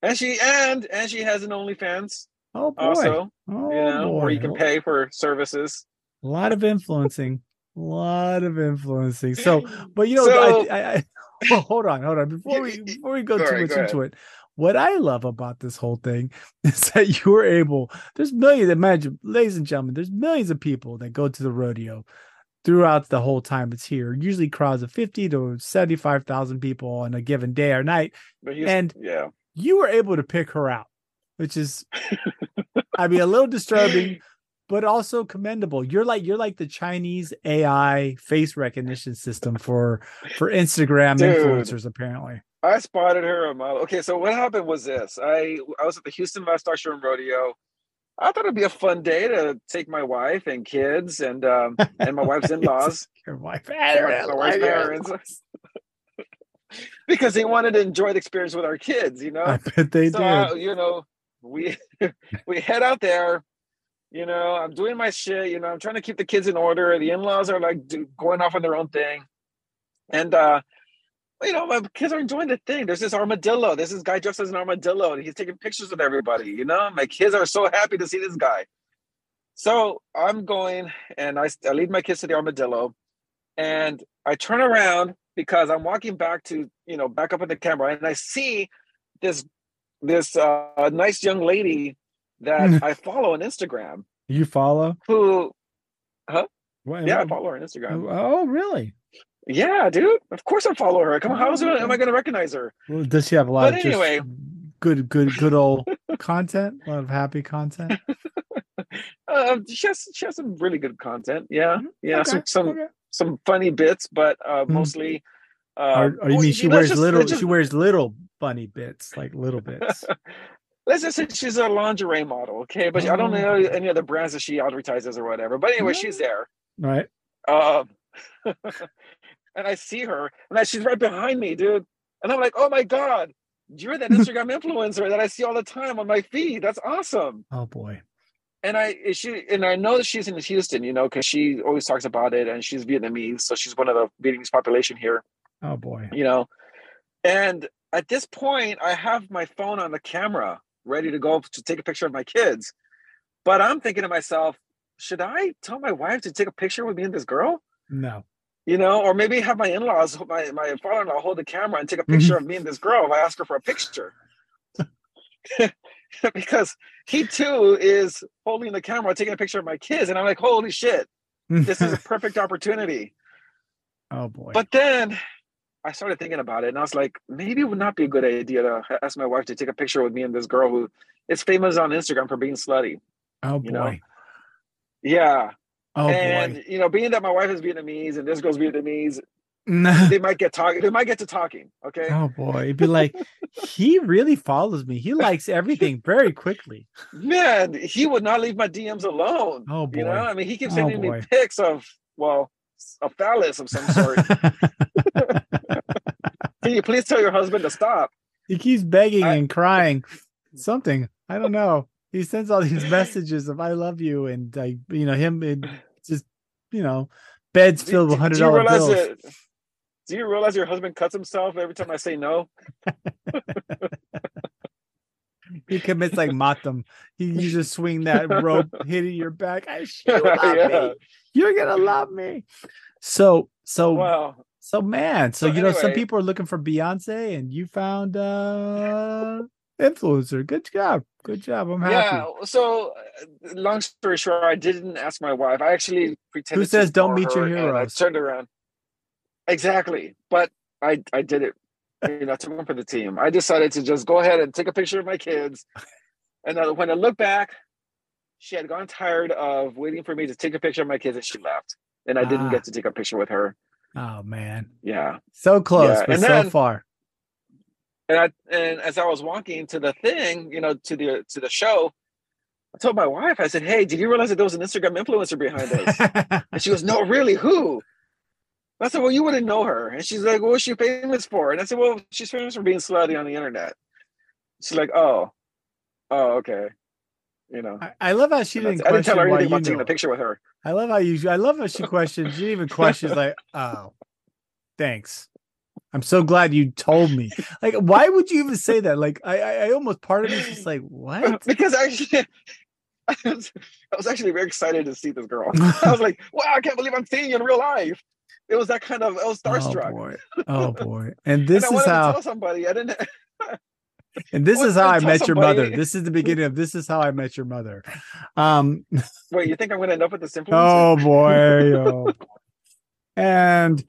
and she and and she has an OnlyFans. Oh boy! Also, oh, you know, boy. where you can pay for services. A lot of influencing. a lot of influencing. So, but you know, so, I, I, I well, hold on, hold on. Before we before we go too right, much into it, what I love about this whole thing is that you were able. There's millions. Imagine, ladies and gentlemen, there's millions of people that go to the rodeo throughout the whole time it's here. Usually crowds of fifty to seventy-five thousand people on a given day or night. and yeah, you were able to pick her out, which is, I mean, a little disturbing, but also commendable. You're like you're like the Chinese AI face recognition system for for Instagram Dude, influencers, apparently. I spotted her a mile. Okay, so what happened was this: I I was at the Houston Livestock Show and Rodeo. I thought it'd be a fun day to take my wife and kids and um and my wife's in laws. Your wife and my, my wife's parents because they wanted to enjoy the experience with our kids, you know. I bet they so, did. You know, we we head out there. You know, I'm doing my shit. You know, I'm trying to keep the kids in order. The in-laws are like do, going off on their own thing, and uh you know, my kids are enjoying the thing. There's this armadillo. There's this guy dressed as an armadillo, and he's taking pictures with everybody. You know, my kids are so happy to see this guy. So I'm going, and I, I lead my kids to the armadillo, and I turn around because I'm walking back to, you know, back up at the camera, and I see this this uh, nice young lady that I follow on Instagram. You follow? Who? Huh? What, Yeah, I follow her on Instagram. Oh, really? Yeah, dude. Of course I follow her. Come on, how else am I going to recognize her? Well, does she have a lot But of anyway. just good, good, good old content? A lot of happy content. Uh, she has she has some really good content. Yeah, yeah, Okay, some some okay. Some funny bits, but uh, Mhm. mostly. Uh, Or, or you mean she wears just- little? just- she wears little funny bits, like little bits. let's just say she's a lingerie model, okay? But I don't Oh, know any other brands that she advertises or whatever. But anyway, she's there. right? Um, and I see her, and she's right behind me, dude. And I'm like, oh my god, you're that Instagram influencer that I see all the time on my feed. That's awesome. Oh boy. And I she and I know that she's in Houston, you know, because she always talks about it, and she's Vietnamese, so she's one of the Vietnamese population here, Oh boy. you know. And at this point, I have my phone on the camera, ready to go to take a picture of my kids. But I'm thinking to myself, should I tell my wife to take a picture with me and this girl? No. you know, or maybe have my in-laws, my, my father-in-law hold the camera and take a mm-hmm. picture of me and this girl if I ask her for a picture. because he too is holding the camera, taking a picture of my kids, and I'm like, holy shit, this is a perfect opportunity. oh boy. But then I started thinking about it, and I was like, maybe it would not be a good idea to ask my wife to take a picture with me and this girl who is famous on Instagram for being slutty. oh you know, boy. Yeah, Oh and boy. you know, being that my wife is Vietnamese and this girl's Vietnamese, No. they might get talking. They might get to talking. Okay. Oh boy. It'd be like, he really follows me. He likes everything very quickly. Man, he would not leave my DMs alone. Oh boy. You know, I mean, he keeps Oh, sending me pics of, well, a phallus of some sort. Can you please tell your husband to stop? he keeps begging I- and crying. Something. I don't know. He sends all these messages of I love you and like you know, him and just you know, beds Do- filled with hundred do dollar bills. that- Do you realize your husband cuts himself every time I say no? He commits like Matam. He you just swing that rope hitting your back. I you love Yeah. me. You're gonna love me. So so Wow. so man. So, So you know, some people are looking for Beyonce and you found uh influencer. Good job. Good job. I'm happy. Yeah. So, uh, long story short, I didn't ask my wife. I actually pretended. Who says don't meet your her, and I heroes? turned around. Exactly, but I I did it. You know, I took one for the team. I decided to just go ahead and take a picture of my kids, and when I look back, she had gone tired of waiting for me to take a picture of my kids, and she left, and I didn't Ah. get to take a picture with her. Oh man. Yeah, So close, Yeah, but and so then- far. and I and as I was walking to the thing, you know, to the to the show. I told my wife, I said, "Hey, did you realize that there was an Instagram influencer behind us?" And she goes, No, really, who? I said, Well, you wouldn't know her. And she's like, What's she famous for? And I said, Well, she's famous for being slutty on the internet. She's like, Oh, oh, okay. You know. I, I love how she didn't I didn't tell her anything about taking a picture with her. I love how you I love how she questions. She even questions like, oh, thanks. I'm so glad you told me. Like, why would you even say that? Like, I, I, I almost part of me is just like, what? because actually I was, I was actually very excited to see this girl. I was like, wow, I can't believe I'm seeing you in real life. It was that kind of I was starstruck. Oh boy. Oh boy. And this and I is to how tell somebody. I didn't and this is how I met tell your mother. This is the beginning of this is how I met your mother. Um wait, you think I'm gonna end up with this influencer? oh boy. Oh. And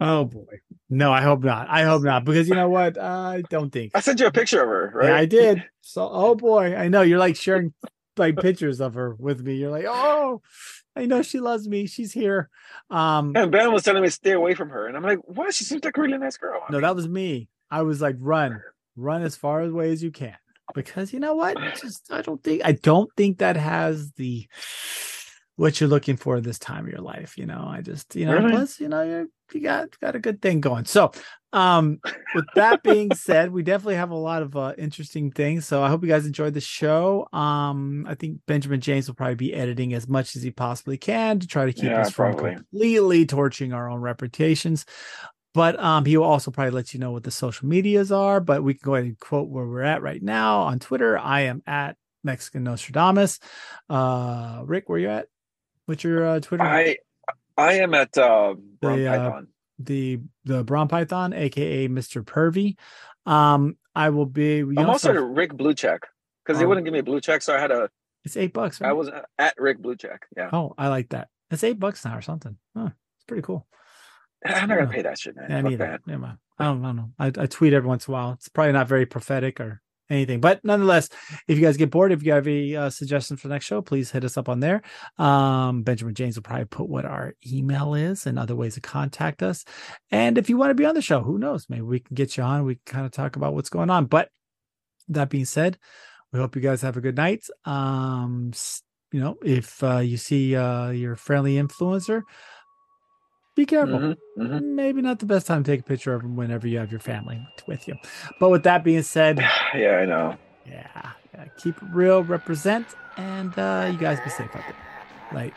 oh boy. No, I hope not. I hope not. Because you know what? I don't think I sent you a picture of her, right? Yeah, I did. So, oh boy, I know you're like sharing like pictures of her with me. You're like, oh, I know she loves me. She's here. Um, And Ben was telling me to stay away from her. And I'm like, what? She seems like a really nice girl. no, that was me. I was like, run, run as far away as you can, because you know what? Just I don't think I don't think that has the what you're looking for this time of your life. You know, I just you know, Really? plus you know you you got got a good thing going. So, um, with that being said, we definitely have a lot of uh, interesting things. So I hope you guys enjoyed the show. Um, I think Benjamin James will probably be editing as much as he possibly can to try to keep Yeah, us from probably. completely torching our own reputations. But um, he will also probably let you know what the social medias are. But we can go ahead and quote where we're at right now on Twitter. I am at Mexican Nostradamus. Uh, Rick, where you at? What's your uh, Twitter? I I am at uh, Brown The, uh, the the Brown Python, aka Mr. Pervy. Um, I will be. I'm also also- at Rick Blue Check because they Oh. wouldn't give me a blue check, so I had a. it's eight bucks. I was at Rick Blue Check. Yeah, Oh, I like that. It's eight bucks now or something. Huh, it's pretty cool. I'm not gonna Yeah. pay that shit, man. Yeah, neither. that. Mind. I don't, I don't know. I, I tweet every once in a while. It's probably not very prophetic or anything, but nonetheless, if you guys get bored, if you have any uh, suggestions for the next show, please hit us up on there. Um, Benjamin James will probably put what our email is and other ways to contact us. And if you want to be on the show, who knows? Maybe we can get you on. We kind of talk about what's going on. But that being said, we hope you guys have a good night. Um, you know, if uh, you see uh, your friendly influencer, be careful Mhm, mhm. maybe not the best time to take a picture of them whenever you have your family with you. But with that being said, Yeah, I know. yeah, yeah, keep it real, represent, and uh, you guys be safe out there. Like.